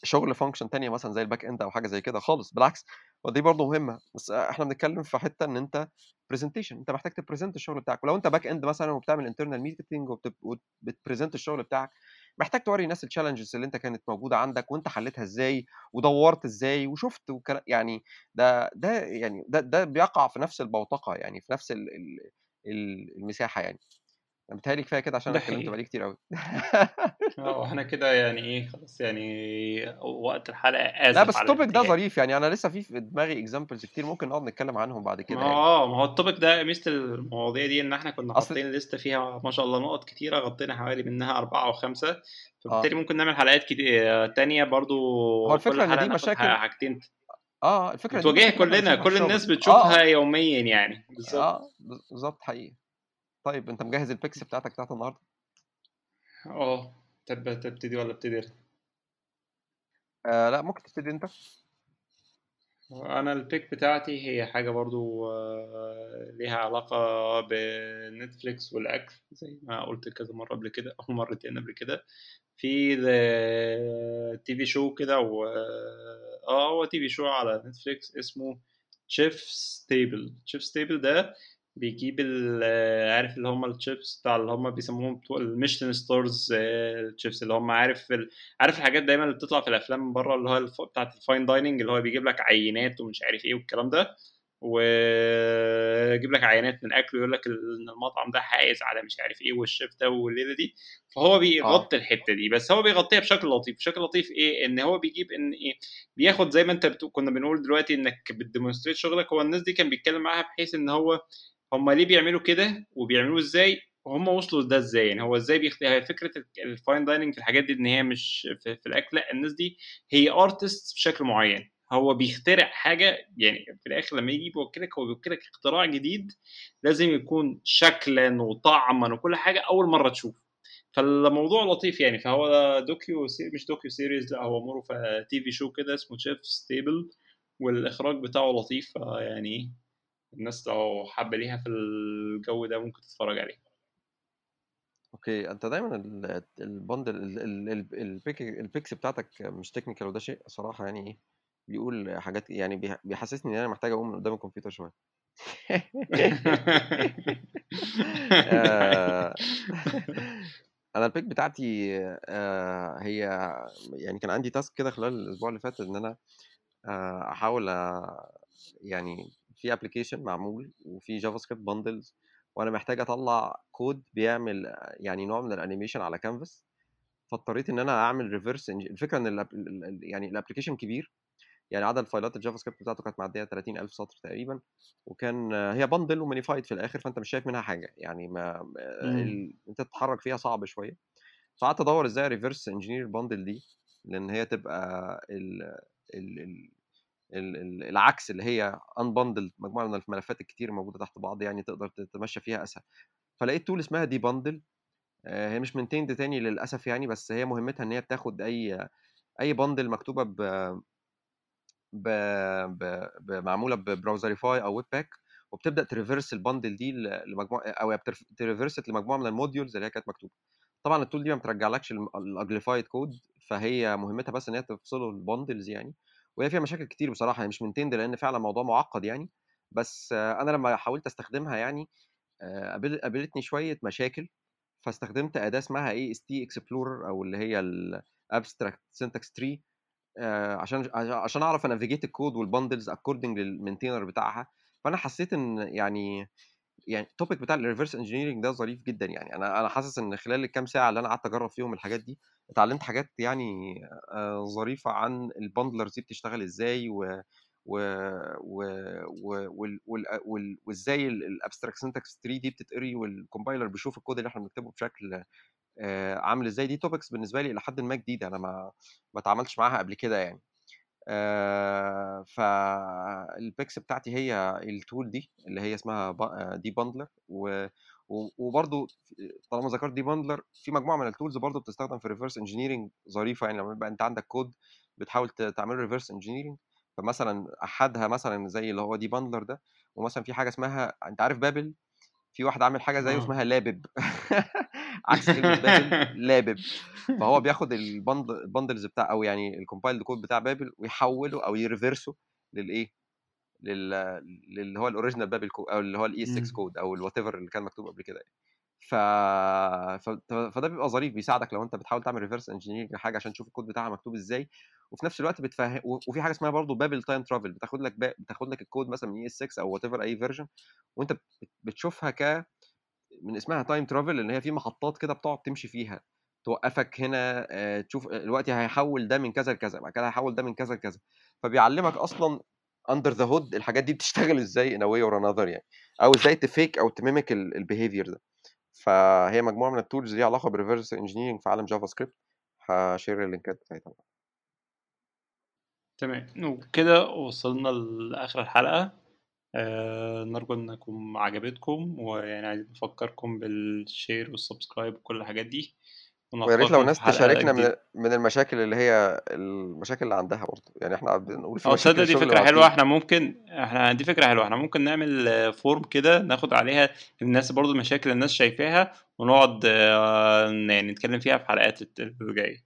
شغل function تانية مثلا زي ال back end أو حاجة زي كده خالص بالعكس ودي برضه مهمة. بس إحنا بنتكلم في حتة إن أنت presentation أنت محتاج ت present الشغل بتاعك. ولو أنت back end مثلا وبتعمل internal meeting وبت present الشغل بتاعك محتاج توري الناس ال challenges اللي أنت كانت موجودة عندك وأنت حلتها إزاي ودورت إزاي وشفت وكلا يعني ده ده يعني ده ده بيقع في نفس البوتقة يعني في نفس ال المساحة يعني. أنا متهيألي كفاية كده عشان أنا اتكلمت بقالي كتير قوي آه إحنا كده يعني إيه خلاص يعني وقت الحلقة لا اسف بس على ال topic ده ظريف يعني. أنا لسه في في دماغي examples كتير ممكن نقعد نتكلم عنهم بعد كده يعني. آه ما هو ال topic ده ميزة المواضيع دي إن إحنا كنا حاطين لستة فيها ما شاء الله نقط كتيرة غطينا حوالي منها أربعة أو خمسة. آه. فبالتالي ممكن نعمل حلقات كتير تانية برضو هو الفكرة إن دي مشاكل حاجتين. آه الفكرة إحنا كلنا كل الناس بتشوفها آه. يوميا يعني. بالظبط. آه بالظبط حقيقي. طيب أنت مجهز ال picks بتاعتك بتاعت النهارده؟ آه. تب- تبتدي ولا أبتدي؟ آه لا ممكن تبتدي أنت. أنا ال pick بتاعتي هي حاجة برضو آه، ليها علاقة بنتفليكس والأكل زي ما قلت كذا مرة قبل كده أو مرتين قبل كده. في TV show كده و آه هو TV show على نتفليكس اسمه Chef's Table Chef's Table ده بيجيب ال- آه، عارف اللي هم ال chefs بتاع اللي هم بيسموهم بتوع ال Michelin stars ال chefs اللي هم عارف ال... عارف الحاجات دايما اللي بتطلع في الأفلام من بره اللي هو الف... بتاعت ال fine dining اللي هو بيجيب لك عينات ومش عارف إيه والكلام ده ويجيب لك عينات من أكل ويقول لك إن المطعم ده حائز على مش عارف إيه والشيف ده والليلة دي. فهو آه. بيغطي الحتة دي بس هو بيغطيها بشكل لطيف. بشكل لطيف إيه؟ إن هو بيجيب إن إيه؟ بياخد زي ما أنت كنا بنقول دلوقتي إنك بت demonstrate شغلك هو الناس دي كان بيتكلم معاها بحيث إن هو هم ليه بيعملوا كده وبيعملوه إزاي؟ وهم وصلوا لده إزاي؟ يعني هو إزاي بيخت... هي فكرة ال fine dining في الحاجات دي إن هي مش في, في الأكل لأ الناس دي هي artist بشكل معين. هو بيخترع حاجة يعني في الآخر لما يجي بيوكلك هو بيوكلك اختراع جديد لازم يكون شكلا وطعما وكل حاجة أول مرة تشوف فالموضوع لطيف يعني. فهو docu se... مش docu series لأ هو مره في TV show كده اسمه Chef's Table والإخراج بتاعه لطيف. يعني الناس لو حابة ليها في الجو ده ممكن تتفرج عليه. okay أنت دايما ال- البندل ال- ال- ال- البيك ال picks بتاعتك مش technical وده شيء صراحة يعني إيه بيقول حاجات يعني بيح- بيحسسني إن أنا محتاج أقوم من قدام الكمبيوتر شوية. آه، [laughs] أنا ال pick بتاعتي آه، هي يعني كان عندي task كده خلال الأسبوع اللي فات إن أنا آه، أحاول يعني في application معمول وفي JavaScript bundles وأنا محتاج أطلع كود بيعمل يعني نوع من ال animation على كانفاس فاضطريت إن أنا أعمل reverse الفكرة إن ال- يعني ال application كبير يعني عدد الفايلات ال JavaScript بتاعته كانت معدية 30000 سطر تقريبا وكان هي bundle و minified في الآخر فأنت مش شايف منها حاجة يعني ما مم. ال... أنت تتحرك فيها صعب شوية فقعدت أدور إزاي reverse engineer ال bundle دي لأن هي تبقى ال... ال... ال... ال... ال- العكس اللي هي unbundle مجموعة من الملفات الكتير موجودة تحت بعض يعني تقدر تتمشى فيها أسهل. فلقيت tool اسمها debundle هي مش maintained تاني للأسف يعني بس هي مهمتها إن هي بتاخد أي أي bundle مكتوبة ب... ب... ب... معمولة ب Browserify أو webpack وبتبدأ تreverse ال bundle دي لمجموعه أو تreverse لمجموعة من ال modules اللي هي كانت مكتوبة. طبعا ال tool دي ما بترجعلكش ال uglified code فهي مهمتها بس إن هي تفصله ال bundles يعني. وهي فيها مشاكل كتير بصراحة هي مش maintained لأن فعلا موضوع معقد يعني بس أنا لما حاولت أستخدمها يعني آه، قابل- قابلتني شوية مشاكل فاستخدمت أداة اسمها AST Explorer أو اللي هي ال abstract syntax tree عشان عشان أعرف انافيجيت الكود والبندلز اكوردنج للمينتينر بتاعها فأنا حسيت إن يعني يعني ال topic بتاع ال reverse engineering ده ظريف جدا يعني. أنا أنا حاسس إن خلال الكام ساعة اللي أنا قعدت أجرب فيهم الحاجات دي اتعلمت حاجات يعني ظريفة عن ال bundlers دي بتشتغل إزاي و و و وال- وال- وإزاي ال abstract syntax tree دي بتتقري وال compiler بيشوف الكود اللي إحنا بنكتبه بشكل عامل إزاي. دي topics بالنسبة لي إلى حد ما جديدة. أنا ما ما اتعاملتش معاها قبل كده يعني. فال picks بتاعتي هي ال tool دي اللي هي اسمها debundler وبرضه طالما ذكرت debundler في مجموعة من ال tools برضه بتستخدم في reverse engineering ظريفة يعني لما يبقى انت عندك كود بتحاول تعمل reverse engineering فمثلا أحدها مثلا زي اللي هو debundler ده ومثلا في حاجة اسمها انت عارف Babel؟ في واحد عامل حاجة زيه آه. اسمها lebab. [laughs] عكس كلمه Babel [laughs] lebab فهو بياخد البند ال bundles بتاع أو يعني ال compiled code بتاع Babel ويحوله أو ي reverse ه للإيه لل اللي هو ال original Babel code أو اللي هو ال ES6 مم. كود أو ال whatever اللي كان مكتوب قبل كده يعني. ف... ف... فده بيبقى ظريف بيساعدك لو أنت بتحاول تعمل reverse engineering لحاجه عشان تشوف الكود بتاعها مكتوب إزاي وفي نفس الوقت بتفهم وفي حاجة اسمها برضه Babel time travel بتاخد لك با... بتاخد لك الكود مثلا من ES6 أو whatever أي version وأنت بت- بتشوفها ك من اسمها time travel لأن هي في محطات كده بتقعد تمشي فيها توقفك هنا آه، تشوف دلوقتي هيحول ده من كذا لكذا بعد كده هيحول ده من كذا لكذا. فبيعلمك أصلا under the hood الحاجات دي بتشتغل إزاي in way or another يعني أو إزاي ت fake أو ت mimic ال behavior ده. فهي مجموعة من ال tools ليها علاقة بال reverse engineering في عالم JavaScript ه share اللينكات بتاعتها تمام. وكده وصلنا لآخر الحلقة. آه نرجو انكم عجبتكم ويعني عايزين نفكركم بال share وال subscribe وكل الحاجات دي. ويا ريت لو ونلقاكم في ناس حلقة تشاركنا من جديدة. من المشاكل اللي هي المشاكل اللي عندها برضه. يعني إحنا بنقول في آه مشاكل تصدق دي الشغل فكرة حلوة. إحنا ممكن إحنا دي فكرة حلوة. إحنا ممكن نعمل آه، form كده ناخد عليها الناس برضو المشاكل الناس شايفاها ونقعد آه، يعني نتكلم فيها في حلقات الجاية.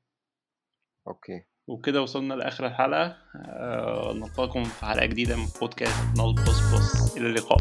okay. وكده وصلنا لآخر الحلقة آه، نلقاكم في حلقة جديدة من بودكاست Null Plus Plus إلى اللقاء.